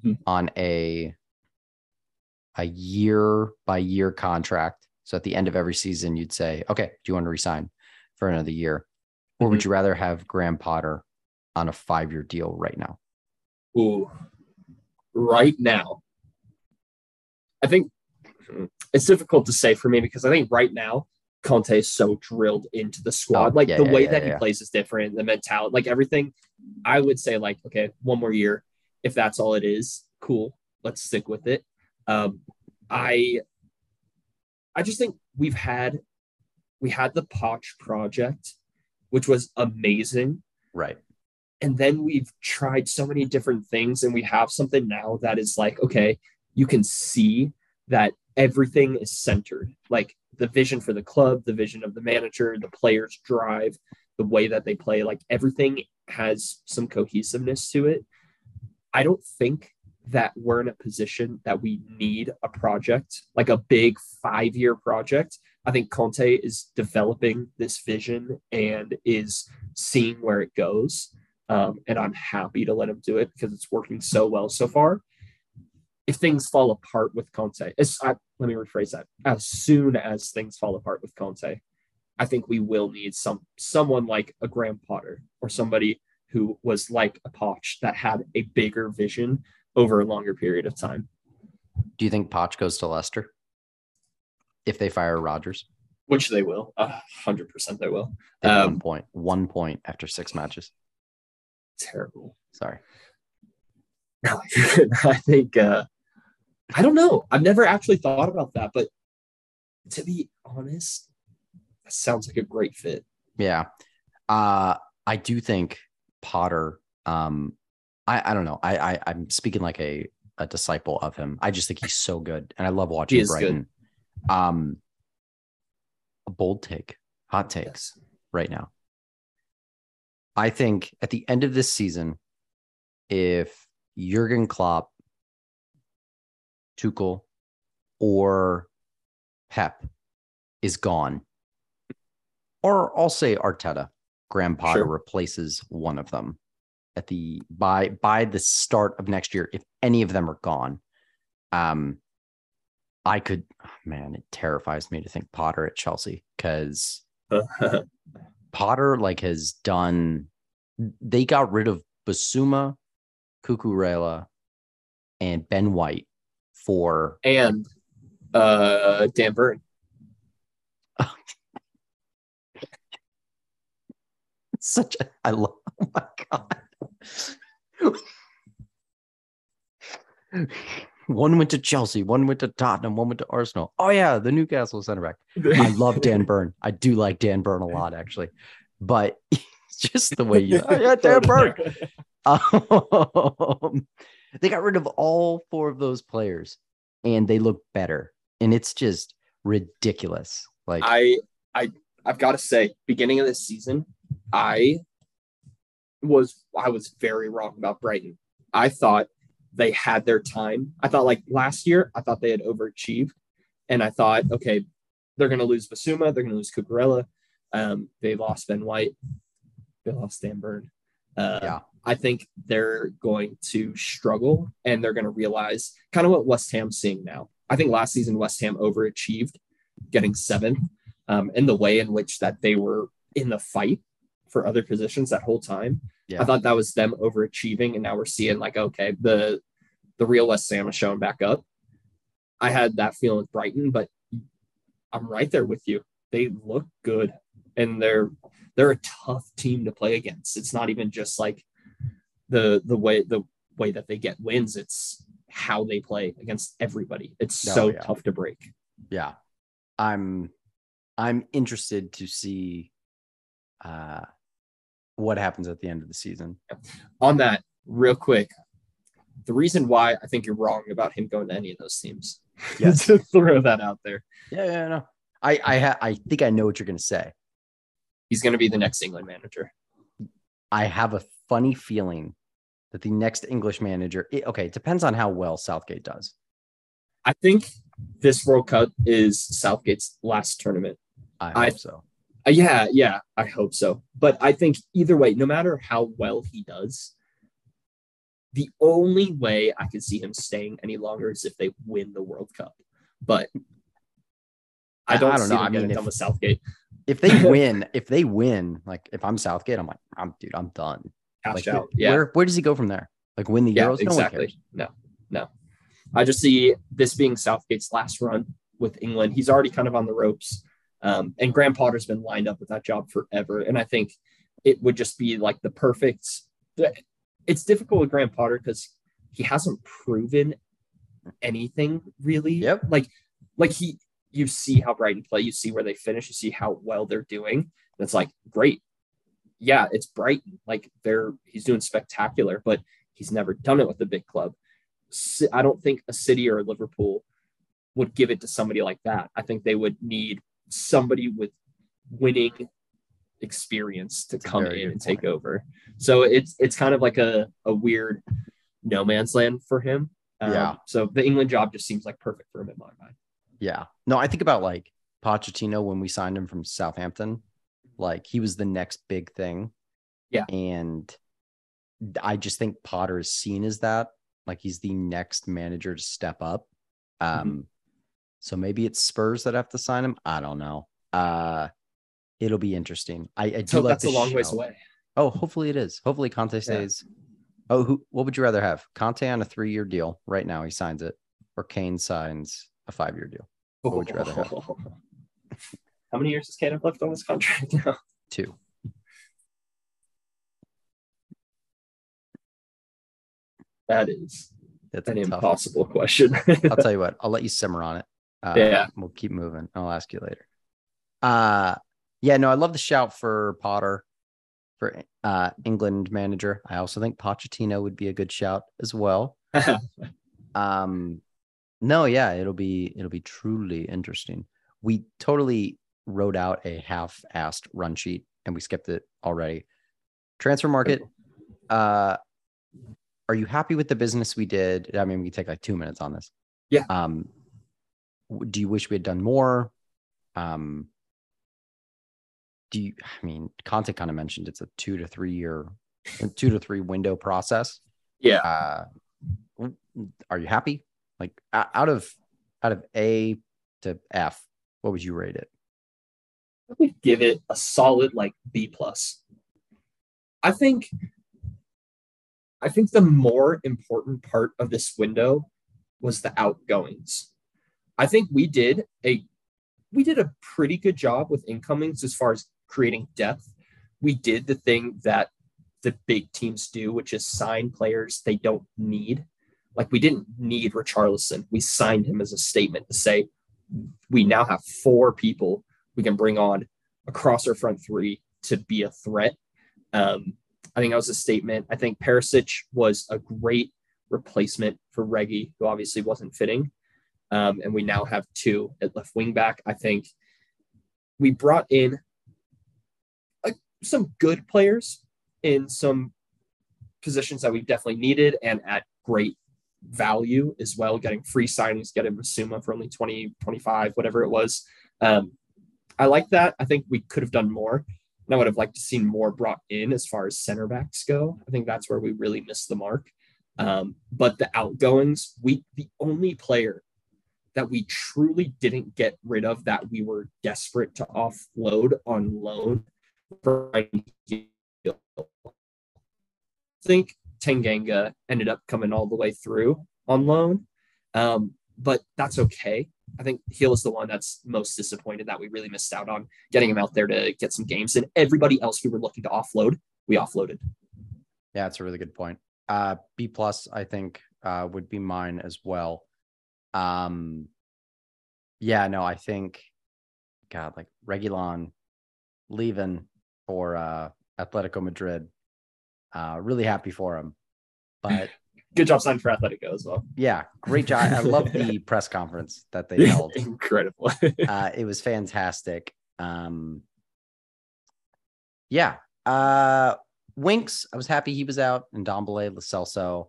Mhm. on a a year by year contract? So at the end of every season, you'd say, "Okay, do you want to resign for another year?" Or would you rather have Graham Potter on a five year deal right now? Ooh. Right now, I think it's difficult to say for me because I think right now Conte is so drilled into the squad. Oh, like yeah, the yeah, way yeah, that he plays is different, the mentality, like everything. I would say like, okay, one more year. If that's all it is, cool. Let's stick with it. Um, I I just think we've had we had the Poch project, which was amazing. Right. And then we've tried so many different things, and we have something now that is like, okay, you can see that everything is centered. Like the vision for the club, the vision of the manager, the players' drive, the way that they play, like everything has some cohesiveness to it. I don't think that we're in a position that we need a project, like a big five year project. I think Conte is developing this vision and is seeing where it goes. Um, and I'm happy to let him do it because it's working so well so far. If things fall apart with Conte, I, let me rephrase that. As soon as things fall apart with Conte, I think we will need some someone like a Graham Potter or somebody who was like a Poch that had a bigger vision over a longer period of time. Do you think Poch goes to Leicester if they fire Rodgers? Which they will. hundred percent they will. Um, one point. One point after six matches. Terrible. Sorry. No, I think uh I don't know. I've never actually thought about that, but to be honest, that sounds like a great fit. Yeah. Uh I do think Potter um I, I don't know. I, I I'm speaking like a a disciple of him. I just think he's so good, and I love watching Brighton. Good. Um, a bold take, hot takes yes. right now. I think at the end of this season, if Jurgen Klopp, Tuchel, or Pep is gone, or I'll say Arteta, Graham Potter sure. replaces one of them at the by by the start of next year if any of them are gone. Um i could man it terrifies me to think potter at chelsea because potter like has done they got rid of Bissouma cucurella and ben white for and uh dan burn such a i love oh my god one went to Chelsea, one went to Tottenham, one went to Arsenal. Oh yeah, the Newcastle center back. I love Dan Burn. I do like Dan Burn a lot actually, but just the way you, oh, yeah, Dan Burn. Um, they got rid of all four of those players, and they look better, and it's just ridiculous. Like I, I, I've got to say, beginning of this season, I was I was very wrong about Brighton. I thought they had their time. I thought like last year, I thought they had overachieved, and I thought, okay, they're going to lose Bissouma, they're going to lose Cucurella. Um, they lost Ben White, they lost Dan Burn. Uh, yeah, I think they're going to struggle, and they're going to realize kind of what West Ham's seeing now. I think last season West Ham overachieved, getting seven, um, and the way in which that they were in the fight for other positions that whole time. Yeah. I thought that was them overachieving, and now we're seeing like okay, the the real West Ham is showing back up. I had that feeling with Brighton, but I'm right there with you. They look good, and they're they're a tough team to play against. It's not even just like the the way the way that they get wins. It's how they play against everybody. It's oh, so yeah. tough to break. Yeah, I'm I'm interested to see uh what happens at the end of the season. On that, real quick, the reason why I think you're wrong about him going to any of those teams. Yes. to throw that out there. Yeah, yeah, no. I I ha- I think I know what you're going to say. He's going to be the next England manager. I have a funny feeling that the next English manager. It, okay, it depends on how well Southgate does. I think this World Cup is Southgate's last tournament. I hope I, so. Uh, yeah, yeah, I hope so. But I think either way, no matter how well he does, the only way I could see him staying any longer is if they win the World Cup. But I don't, know, I don't know. I mean, if, with Southgate. If they win, if they win, like if I'm Southgate, I'm like, I'm dude, I'm done. Like, out. Yeah. Where where does he go from there? Like win the yeah, Euros? Exactly. No, no. I just see this being Southgate's last run with England. He's already kind of on the ropes. Um, and Graham Potter's been lined up with that job forever. And I think it would just be like the perfect. It's difficult with Graham Potter because he hasn't proven anything really. Yep. Like, like he, you see how Brighton play, you see where they finish, you see how well they're doing. And it's like, great. Yeah, it's Brighton. Like they're he's doing spectacular, but he's never done it with a big club. I don't think a City or a Liverpool would give it to somebody like that. I think they would need somebody with winning experience to a come in and take point. over. So it's it's kind of like a, a weird no man's land for him. Um, Yeah. So the England job just seems like perfect for him in my mind. Yeah. No, I think about like Pochettino when we signed him from Southampton. Like he was the next big thing. Yeah. And I just think Potter is seen as that. Like he's the next manager to step up. Um, Mm-hmm. so maybe it's Spurs that have to sign him. I don't know. Uh it'll be interesting. I, I do So like that's a long ways away. Oh, hopefully it is. Hopefully Conte stays. Oh, who what would you rather have? Conte on a three year deal right now, he signs it, or Kane signs a five year deal. What would you rather have? How many years does Kane left on his contract now? Two. That is That's an impossible question. I'll tell you what, I'll let you simmer on it. Uh, Yeah. We'll keep moving. I'll ask you later. Uh yeah, no, I love the shout for Potter for uh England manager. I also think Pochettino would be a good shout as well. Um no, yeah, it'll be it'll be truly interesting. We totally wrote out a half-assed run sheet and we skipped it already. Transfer market. Uh are you happy with the business we did? I mean, we take like two minutes on this. Yeah. Um do you wish we had done more? Um do you I mean Conte kind of mentioned it's a two to three year two to three window process yeah. uh are you happy like out of out of a to f what would you rate it I would give it a solid like B plus. I think I think the more important part of this window was the outgoings. I think we did a we did a pretty good job with incomings as far as creating depth. We did the thing that the big teams do, which is sign players they don't need. Like we didn't need Richarlison. We signed him as a statement to say we now have four people we can bring on across our front three to be a threat. Um, I think that was a statement. I think Perisic was a great replacement for Reggie, who obviously wasn't fitting. Um, and we now have two at left wing back. I think we brought in uh, some good players in some positions that we definitely needed and at great value as well, getting free signings, getting Bissouma for only 20, 25, whatever it was. Um, I like that. I think we could have done more. And I would have liked to seen more brought in as far as center backs go. I think that's where we really missed the mark. Um, but the outgoings, we the only player that we truly didn't get rid of that we were desperate to offload on loan. For I think Tanganga ended up coming all the way through on loan, um, but that's okay. I think Gil is the one that's most disappointed that we really missed out on getting him out there to get some games. And everybody else we were looking to offload, we offloaded. yeah it's a really good point uh b plus i think uh would be mine as well um yeah no i think god like Reguilon leaving for uh atletico madrid uh really happy for him but Good job signing for Atletico as well. yeah great job i love the press conference that they held Incredible. uh it was fantastic um yeah uh winks i was happy he was out and Dombele, Lo Celso.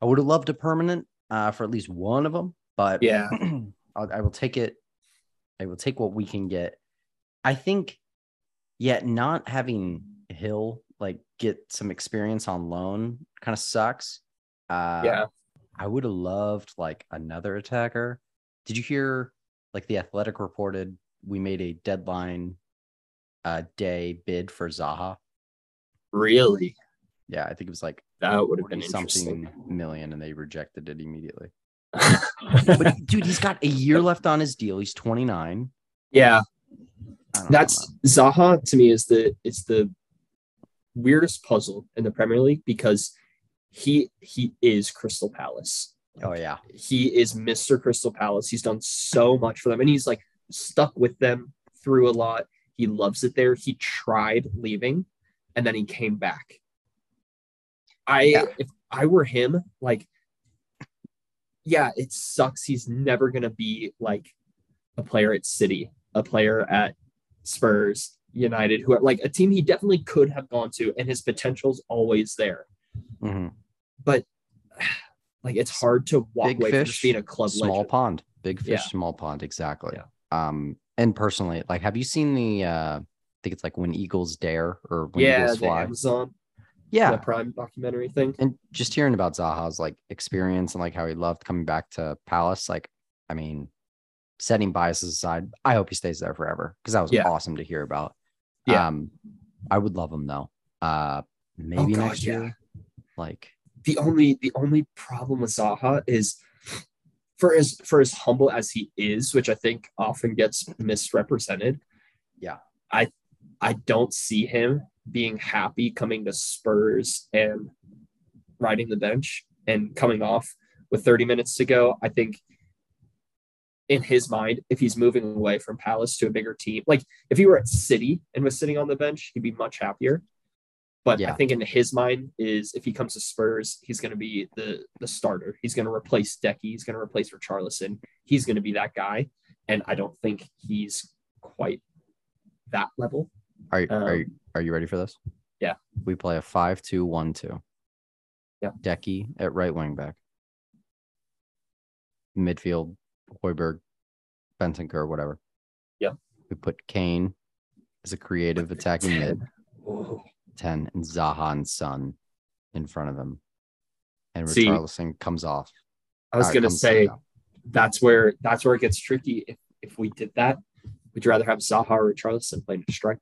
i would have loved a permanent uh for at least one of them but yeah. I will take it i will take what we can get i think yet not having Gil like get some experience on loan kind of sucks uh Yeah. I would have loved like another attacker. Did you hear like the athletic reported we made a deadline uh day bid for Zaha? Really? Yeah, I think it was like That would have been something million and they rejected it immediately. But dude, he's got a year left on his deal. He's 29. yeah. Don't know, That's. Zaha to me is the it's the weirdest puzzle in the Premier League because he he is Crystal Palace. Oh yeah. he is Mr. Crystal Palace. He's done so much for them, and he's like stuck with them through a lot. He loves it there. He tried leaving, and then he came back. I Yeah. if I were him, like, yeah, it sucks. He's never gonna be like a player at City, a player at Spurs, United, who are like a team he definitely could have gone to, and his potential's always there. Mhm. But like, it's hard to walk Big away from fish, just being a club Small legend. pond, big fish, Yeah. small pond. Exactly. Yeah. Um, and personally, like, have you seen the? uh I think it's like when eagles dare or when yeah, eagles the fly. Amazon, Yeah, the Prime documentary thing. and just hearing about Zaha's like experience and like how he loved coming back to Palace, like I mean, setting biases aside, I hope he stays there forever because that was Yeah. awesome to hear about. Yeah. Um, I would love him though. Uh, maybe Oh, God, next yeah. year. Like, the only the only problem with Zaha is for as for as humble as he is, which I think often gets misrepresented. Yeah. I I don't see him being happy coming to Spurs and riding the bench and coming off with 30 minutes to go. I think in his mind, if he's moving away from Palace to a bigger team, like if he were at City and was sitting on the bench, he'd be much happier. But I think in his mind is if he comes to Spurs, he's going to be the the starter. He's going to replace Deki. He's going to replace Richarlison. He's going to be that guy. And I don't think he's quite that level. are you are Um, you are you ready for this? yeah. We play a five-two-one-two. Yeah. Deki at right wing back. Midfield, Højbjerg, Bentancur, whatever. Yeah. We put Kane as a creative attacking mid. 10 and Zaha and Son in front of him. And See, Richarlison comes off. I was uh, going to say down. that's where that's where it gets tricky. If if we did that, would you rather have Zaha or Richarlison playing a striker?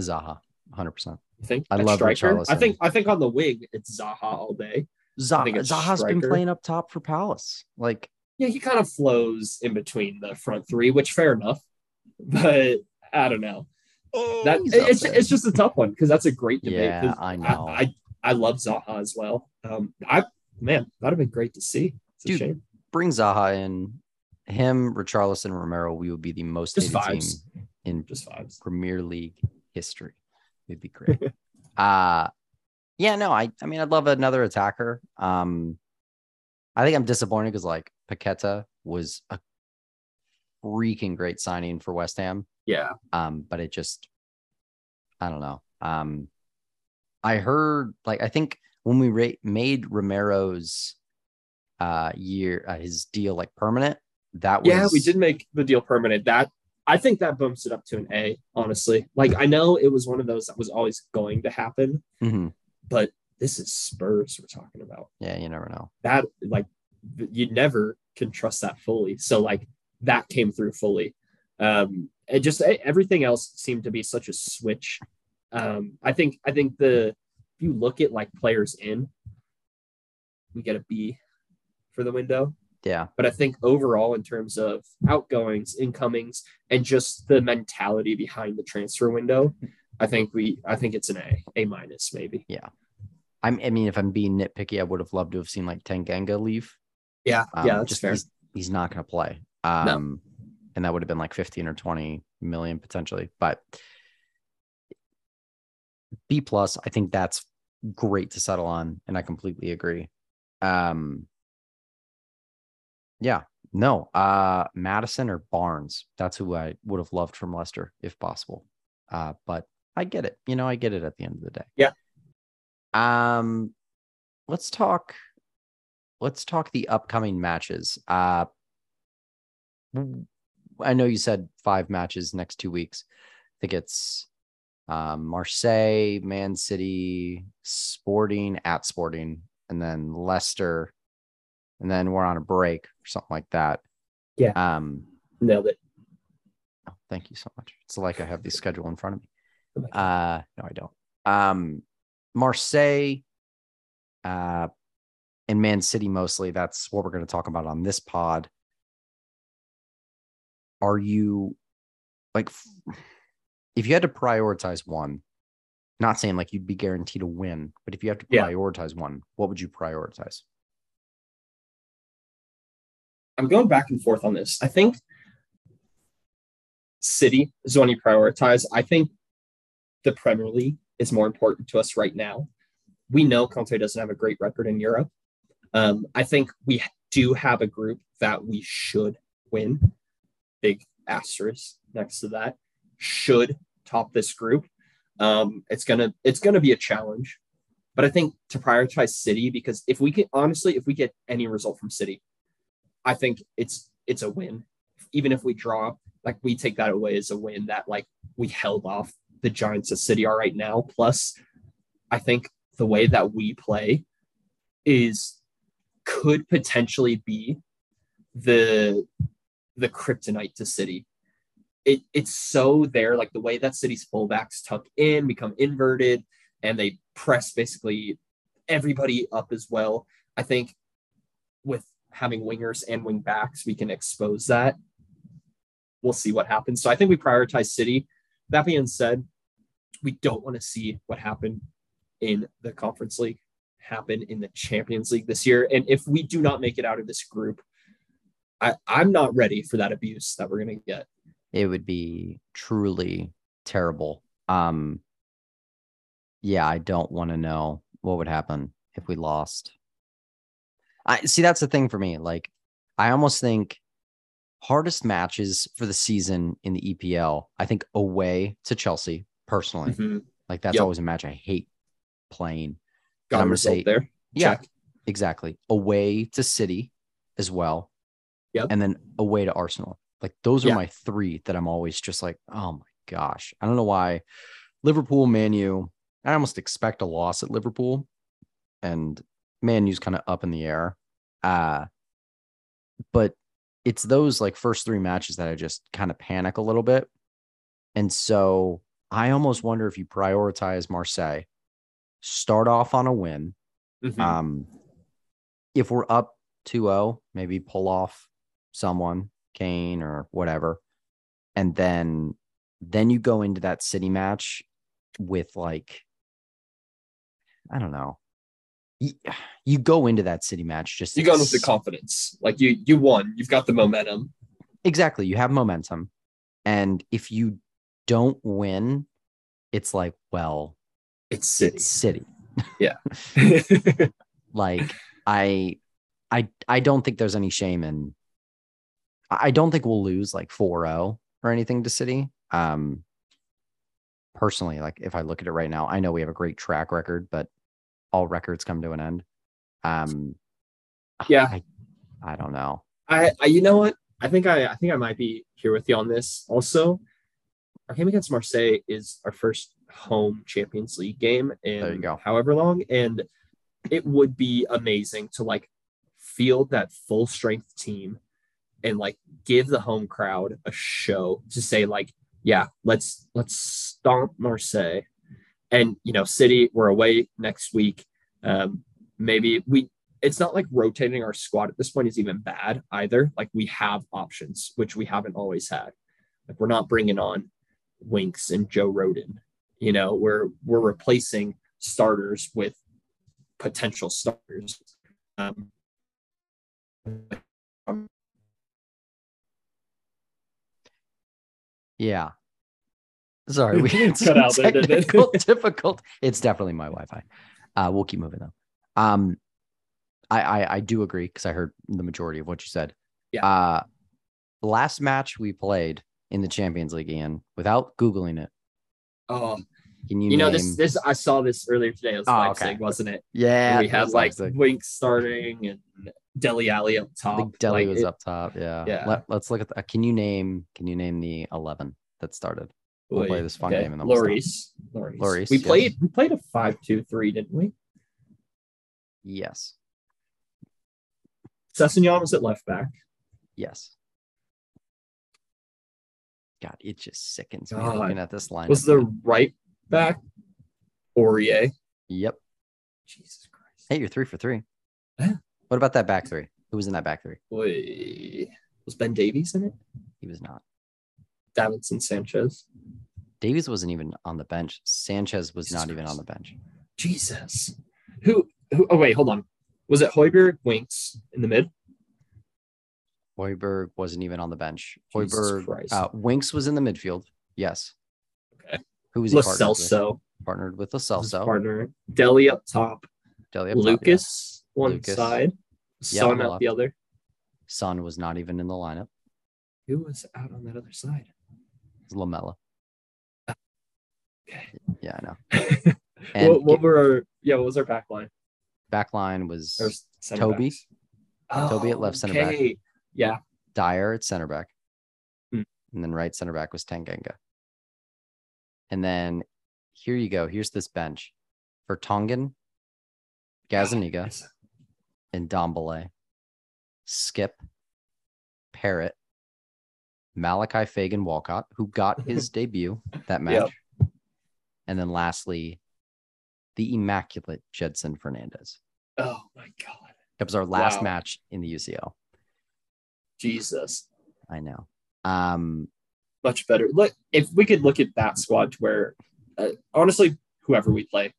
Zaha, 100%. You think? I love striker? I think I think on the wing it's Zaha all day. Zaha, Zaha's been playing up top for Palace. Like, Yeah, he kind of flows in between the front three, which fair enough. But I don't know. Oh, That it's it's just a tough one because that's a great debate. Yeah, 'cause I know. I, I I love Zaha as well. Um, I man, that'd have been great to see. It's a Dude, shame. bring Zaha in. Him, Richarlison, Romero, we would be the most Just hated vibes. team in Just vibes. Premier League history. It'd be great. uh yeah, no, I I mean I'd love another attacker. Um I think I'm disappointed because like Paqueta was a freaking great signing for West Ham. Yeah. Um, but it just I don't know. Um I heard like I think when we ra- made Romero's uh year uh, his deal like permanent, that was Yeah, we did make the deal permanent. That I think that bumps it up to an A, honestly. Like I know it was one of those that was always going to happen, Mhm. but this is Spurs we're talking about. Yeah, you never know. That like you never can trust that fully. So like that came through fully. Um it just everything else seemed to be such a switch. Um I think I think the if you look at like players in, we get a B for the window. Yeah. But I think overall, in terms of outgoings, incomings, and just the mentality behind the transfer window, I think we, I think it's an A, A minus maybe. Yeah. I'm, I mean, if I'm being nitpicky, I would have loved to have seen like Tanganga leave. Yeah, Um, yeah, that's just fair. He's, he's not going to play. Um, and that would have been like 15 or 20 million potentially. But B plus, I think that's great to settle on, and I completely agree. Um, yeah, no, uh, Maddison or Barnes, that's who I would have loved from Leicester if possible. Uh, but I get it. You know, I get it at the end of the day. Yeah. Um, let's talk. Let's talk the upcoming matches. Uh, I know you said five matches next two weeks. I think it's um, Marseille, Man City, Sporting at Sporting, and then Leicester, and then we're on a break or something like that. Yeah. Um. Nailed it. oh, thank you so much. It's like I have the schedule in front of me. Uh, no, I don't. Um, Marseille, uh, and Man City mostly. That's what we're going to talk about on this pod. Are you like, if you had to prioritize one, not saying like you'd be guaranteed a win, but if you have to Yeah. prioritize one, what would you prioritize? I'm going back and forth on this. I think City is one you prioritize. I think the Premier League is more important to us right now. We know Conte doesn't have a great record in Europe. Um, I think we do have a group that we should win. Big asterisk next to that. Should top this group. Um, it's gonna it's gonna be a challenge, but I think to prioritize City because if we can honestly, if we get any result from City, I think it's it's a win. Even if we draw, like we take that away as a win that like we held off the Giants as City are right now. Plus, I think the way that we play is could potentially be the the kryptonite to City. It it's so there, like the way that City's fullbacks tuck in, become inverted, and they press basically everybody up as well. I think with having wingers and wing backs, we can expose that. We'll see what happens. So I think we prioritize City. That being said, we don't want to see what happened in the Conference League happen in the Champions League this year. And if we do not make it out of this group, I, I'm not ready for that abuse that we're going to get. It would be truly terrible. Um, yeah, I don't want to know what would happen if we lost. I see that's the thing for me. Like, I almost think hardest matches for the season in the EPL, I think away to Chelsea personally. Mm-hmm. Like that's Yep. always a match I hate playing. Got a result say- there. Yeah, Check. exactly. Away to City as well. Yep. And then away to Arsenal. Like those are Yeah. my three that I'm always just like, oh my gosh. I don't know why. Liverpool, Man I almost expect a loss at Liverpool. And Man U's kind of up in the air. Uh but it's those like first three matches that I just kind of panic a little bit. And so I almost wonder if you prioritize Marseille, start off on a win, Mhm. um, if we're up 2-0, maybe pull off someone, Kane or whatever, and then then you go into that city match with like I don't know. You, you go into that city match just you go with the confidence. Like you you won. You've got the momentum. exactly. You have momentum, and if you don't win, it's like, well, It's City. it's City. Yeah. like i i i don't think there's any shame in i don't think we'll lose like 4-0 or anything to city um personally like if i look at it right now i know we have a great track record but all records come to an end um Yeah. i, I don't know I, I you know what? I think I I think I might be here with you on this. Also, our game against Marseille is our first home Champions League game in There you go. however long. And it would be amazing to like field that full strength team and like give the home crowd a show to say, like, yeah, let's let's stomp Marseille. And you know, City, we're away next week. Um, maybe we it's not like rotating our squad at this point is even bad either. Like we have options, which we haven't always had. Like we're not bringing on Winks and Joe Rodon. You know, we're we're replacing starters with potential starters. Um, yeah. Sorry we cut out there, technical difficult it's definitely my wi-fi. Uh we'll keep moving though. Um i i, I do agree because i heard the majority of what you said. Yeah. uh last match we played in the champions league ian without googling it oh, can you you know name, this this I saw this earlier today. It was Oh, Leipzig, okay. wasn't it? yeah we had like Leipzig. Winks starting and Dele Alli up I top. think Dele Like, was it- up top yeah yeah. Let, let's look at the, uh, can you name can you name the 11 that started We'll play this fun game and then we'll stop. Lloris. Lloris. We yes. played we played a five-two-three, didn't we? yes Sessegnon was at left back. yes god it just sickens me God. looking at this line Was the right back Aurier? yep Jesus Christ. Hey, you're three for three. Yeah. What about that back three? Who was in that back three? Wait. Was Ben Davies in it? He was not. Davinson Sanchez. Davies wasn't even on the bench. Sanchez was Jesus not even on the bench. Jesus. Who who oh wait, hold on. Was it Højbjerg Winks in the mid? Højbjerg wasn't even on the bench. Jesus Højbjerg, uh, Winks was in the midfield. Yes. Okay. Who was he partnered with? Partnered with partner. Dele up top. Dele up top, yeah. Lucas one Lucas. side. Yeah, Son on the out the left. other. Son was not even in the lineup. Who was out on that other side? Lamela. Okay. Yeah, I know. What, what were our yeah? What was our back line? back line was Toby. Toby at left center back. Yeah. Dier at center back. Hmm. And then right center back was Tanganga. And then here you go. Here's this bench for Tongan, Gazzaniga, Yes. and Dombele, Skipp, Parrott, Malachi Fagan Walcott, who got his debut that match. Yep. And then lastly, the immaculate Gedson Fernandes. Oh my god. That was our last Wow. match in the UCL. Jesus. I know. Um, Much better. Look, if we could look at that squad to where, uh, honestly, whoever we play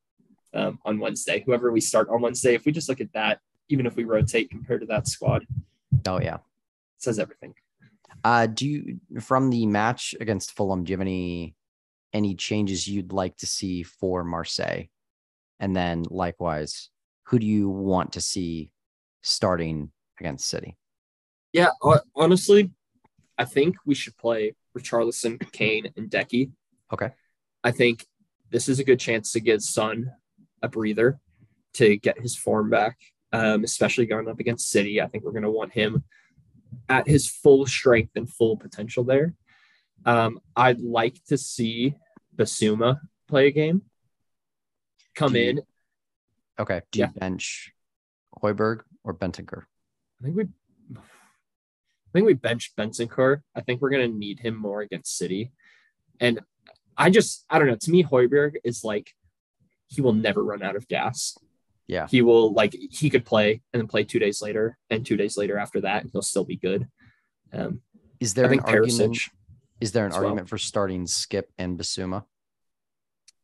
um, on Wednesday, whoever we start on Wednesday, if we just look at that, even if we rotate compared to that squad, oh yeah. says everything. Uh, do you from the match against Fulham? Do you have any any changes you'd like to see for Marseille? And then likewise, who do you want to see starting against City? Yeah, honestly, I think we should play Richarlison, Kane, and Deki. Okay. I think this is a good chance to give Son a breather to get his form back, um, especially going up against City. I think we're going to want him at his full strength and full potential there. Um, I'd like to see Bissouma play a game, come you- in. Okay. Do Yeah. you bench Højbjerg or Bentancur? I think we, I think we bench Bentancur. I think we're gonna need him more against City, and I just I don't know. To me, Højbjerg is like he will never run out of gas. Yeah. He will like he could play and then play two days later, and two days later after that, he'll still be good. Um, Is I there an think argument? Perisic Is there an as well. argument for starting Skipp and Bissouma?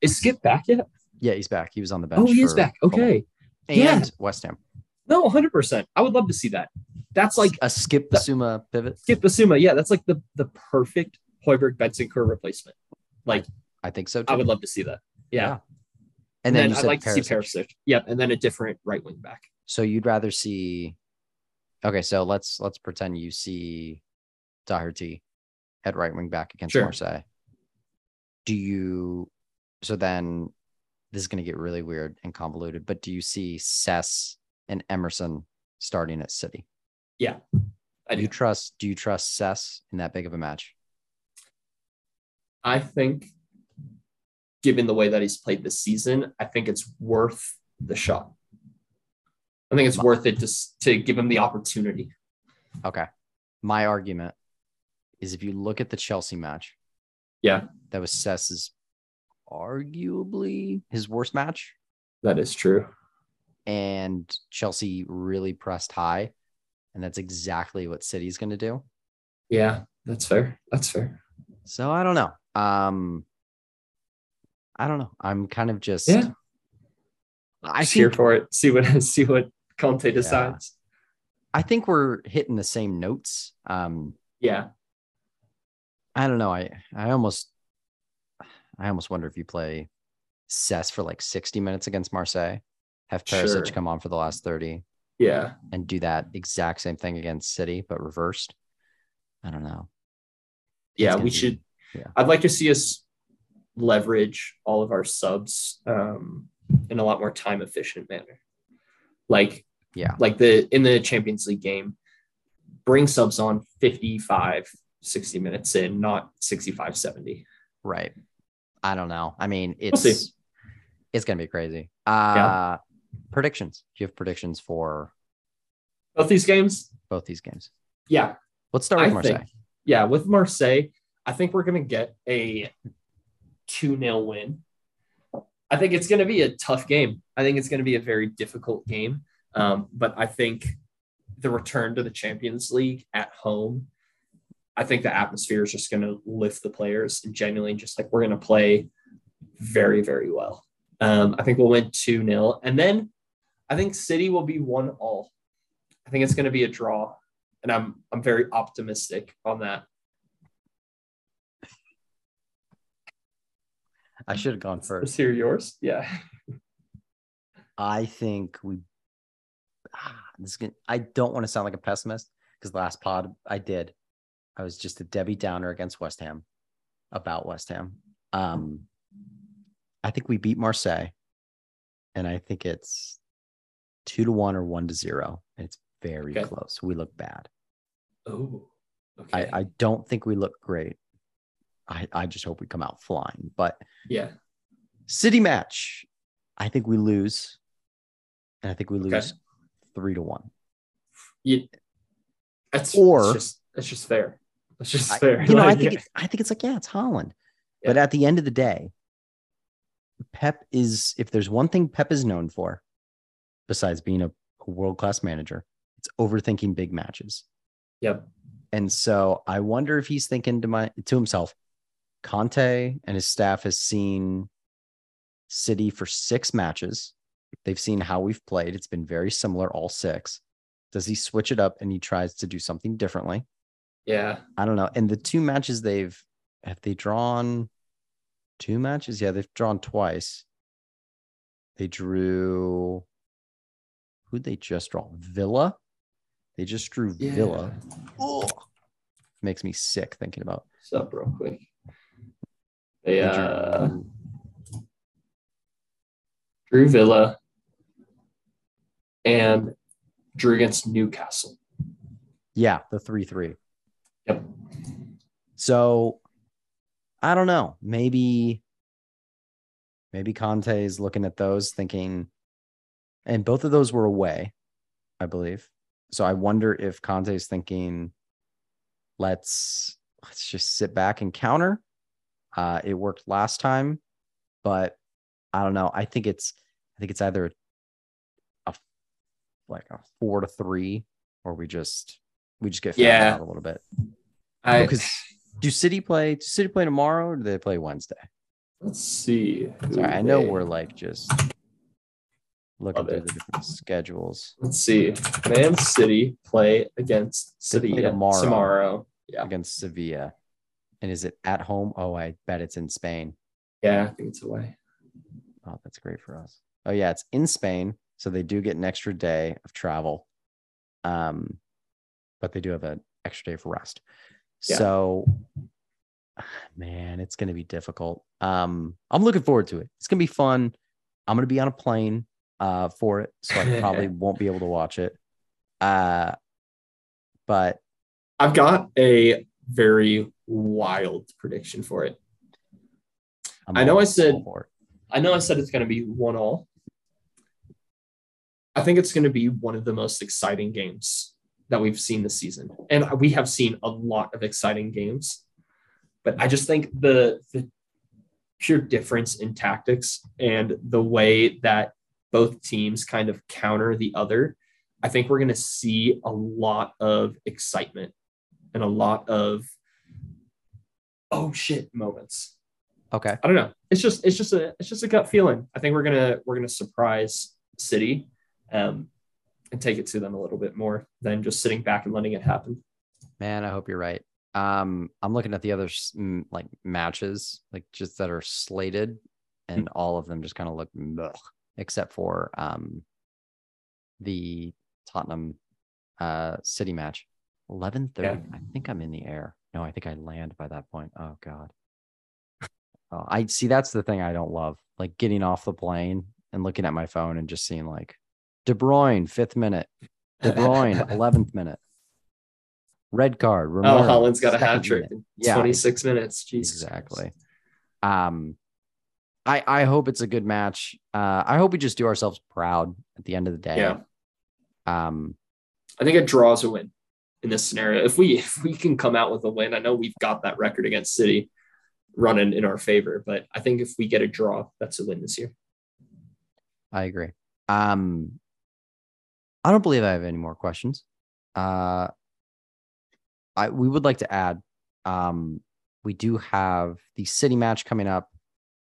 is Skipp back yet? Yeah, he's back. He was on the bench. Oh, he is back. Okay, And Yeah. West Ham. no, hundred percent. I would love to see that. That's like a Skipp Bissouma pivot. Skipp Bissouma. Yeah, that's like the the perfect Højbjerg Bentancur replacement. Like I think so too. I would love to see that. Yeah. Yeah. And, and then, then, I'd like to see Perisic. Yep, and then a different right wing back. So you'd rather see okay, so let's let's pretend you see Doherty at right wing back against Sure. Marseille. Do you so then this is gonna get really weird and convoluted, but do you see Sess and Emerson starting at I do. Do you trust do you trust Cess in that big of a match? I think, given the way that he's played this season, I think it's worth the shot. I think it's worth it just to give him the opportunity. Okay. My argument is if you look at the Chelsea match, Yeah, that was Cess's arguably his worst match. that is true. and Chelsea really pressed high. And that's exactly what City's going to do. Yeah, that's fair. That's fair. So I don't know. Um, I don't know. I'm kind of just, Yeah. I Just think, for it. See what see what Conte decides. I think we're hitting the same notes. Um, Yeah. I don't know. I, I almost, I almost wonder if you play Cess for like 60 minutes against Marseille, have Perisic Sure. come on for the last 30 Yeah. and do that exact same thing against City, but reversed. I don't know. It's Yeah, we be- should. yeah. I'd like to see us leverage all of our subs um, in a lot more time efficient manner. Like, Yeah. like the in the Champions League game, bring subs on 55, 60 minutes in, not 65, 70. Right. I don't know. I mean, We'll it's it's gonna be crazy. Uh predictions. Do you have predictions for Both these games, both these games? yeah, Let's start with I Marseille. think, yeah, with Marseille, I think we're going to get a 2 0 win. I think it's going to be a tough game. I think it's going to be a very difficult game. Um, but I think the return to the Champions League at home, I think the atmosphere is just going to lift the players and genuinely just like we're going to play very, very well. Um, I think we'll win 2 0. And then I think City will be 1 all. I think it's going to be a draw and I'm I'm very optimistic on that. I should have gone Let's first. hear yours. Yeah. I think we. Ah, this is gonna, I don't want to sound like a pessimist because last pod I did. I was just a Debbie Downer against West Ham about West Ham. Um, I think we beat Marseille, and I think it's two to one or one to zero. It's very Okay. close. We look bad. Oh. Okay. I, I don't think we look great. I, I just hope we come out flying. But yeah. city match, I think we lose. And I think we lose Okay. three to one. You, that's Or- that's just that's just fair. That's just I- fair. you know, I think it's, I think it's like, yeah, it's Haaland. But at the end of the day, Pep is if there's one thing Pep is known for, besides being a, a world-class manager, it's overthinking big matches. Yep. And so I wonder if he's thinking to my to himself, Conte and his staff has seen City for six matches. They've seen how we've played. It's been very similar, all six. Does he switch it up and he tries to do something differently? Yeah. I don't know. And the two matches they've have they drawn two matches? Yeah, they've drawn twice. They drew who'd they just draw? Villa. They just drew Yeah. Villa. Ugh. Makes me sick thinking about. What's up real quick? They they uh drew- Drew Villa and drew against Newcastle. yeah, the three three. Yep. So I don't know. Maybe maybe Conte is looking at those thinking, and both of those were away, I believe. So I wonder if Conte is thinking, let's let's just sit back and counter. Uh, it worked last time, but I don't know. I think it's I think it's either a like a four to three, or we just we just get Yeah. out a little bit. I Because do City play? Do City play tomorrow, or do they play Wednesday? let's see. Sorry, I know they- we're like just looking Love through it. the different schedules let's see. Man City play against City tomorrow. tomorrow. Yeah. against Sevilla, and is it at home? Oh, I bet it's in Spain. Yeah, I think it's away. Oh, that's great for us. Oh yeah, it's in Spain, so they do get an extra day of travel. Um, but they do have an extra day for rest. Yeah. So, man, it's going to be difficult. Um, I'm looking forward to it. It's going to be fun. I'm going to be on a plane uh for it, so I probably won't be able to watch it. Uh, but I've got a very wild prediction for it. I'm I know I said- all for it. I know I said it's going to be one all. I think it's going to be one of the most exciting games that we've seen this season. And we have seen a lot of exciting games. But I just think the the pure difference in tactics and the way that both teams kind of counter the other, I think we're going to see a lot of excitement and a lot of oh shit moments. Okay. I don't know. It's just it's just a it's just a gut feeling. I think we're gonna we're gonna surprise City, um, and take it to them a little bit more than just sitting back and letting it happen. Man, I hope you're right. Um, I'm looking at the other like matches, like just that are slated, and all of them just kind of look except for um the Tottenham uh City match. 11:30. Yeah. I think I'm in the air. No, I think I land by that point. Oh god. Oh, I see that's the thing I don't love. Like getting off the plane and looking at my phone and just seeing like De Bruyne, fifth minute. De Bruyne, 11th minute. Red card. Oh, Haaland's got a hat trick Yeah, 26 minutes. Jesus. exactly. Um, I I hope it's a good match. Uh, I hope we just do ourselves proud at the end of the day. Yeah. Um, I think a draw is a win in this scenario. If we if we can come out with a win, I know we've got that record against City running in our favor, but I think if we get a draw, that's a win this year. I agree. Um, I don't believe I have any more questions. Uh, I we would like to add, um, we do have the city match coming up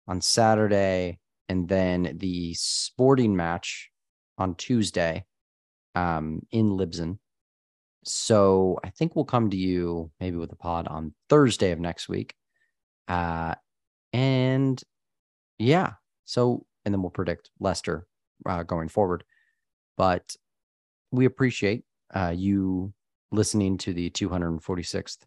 on Saturday, and then the sporting match on Tuesday, um, in Lisbon. so I think we'll come to you maybe with a pod on Thursday of next week. Uh, and yeah, so and then we'll predict Leicester uh, going forward. But we appreciate uh, you listening to the 246th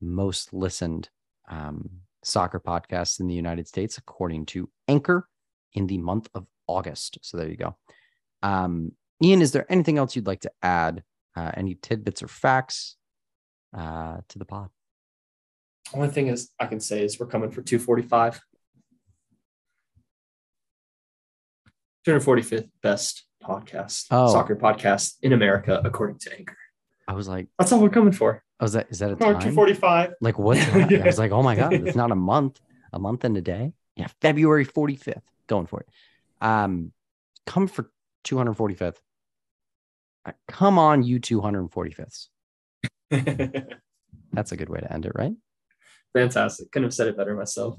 most listened um, soccer podcast in the United States, according to Anchor, in the month of August. So there you go. Um, Ian, is there anything else you'd like to add? Uh, any tidbits or facts uh, to the pod? Only thing is I can say is we're coming for 245. 245th best podcast, Oh. soccer podcast in America, according to Anchor. I was like, That's all we're coming for. oh, is that is that a time? 245. Like what? Yeah. I was like, oh my god, it's not a month, a month and a day. Yeah, February 45th. Going for it. Um, come for 245th. Uh, Come on, you 245ths. That's a good way to end it, right? Fantastic. Couldn't have said it better myself.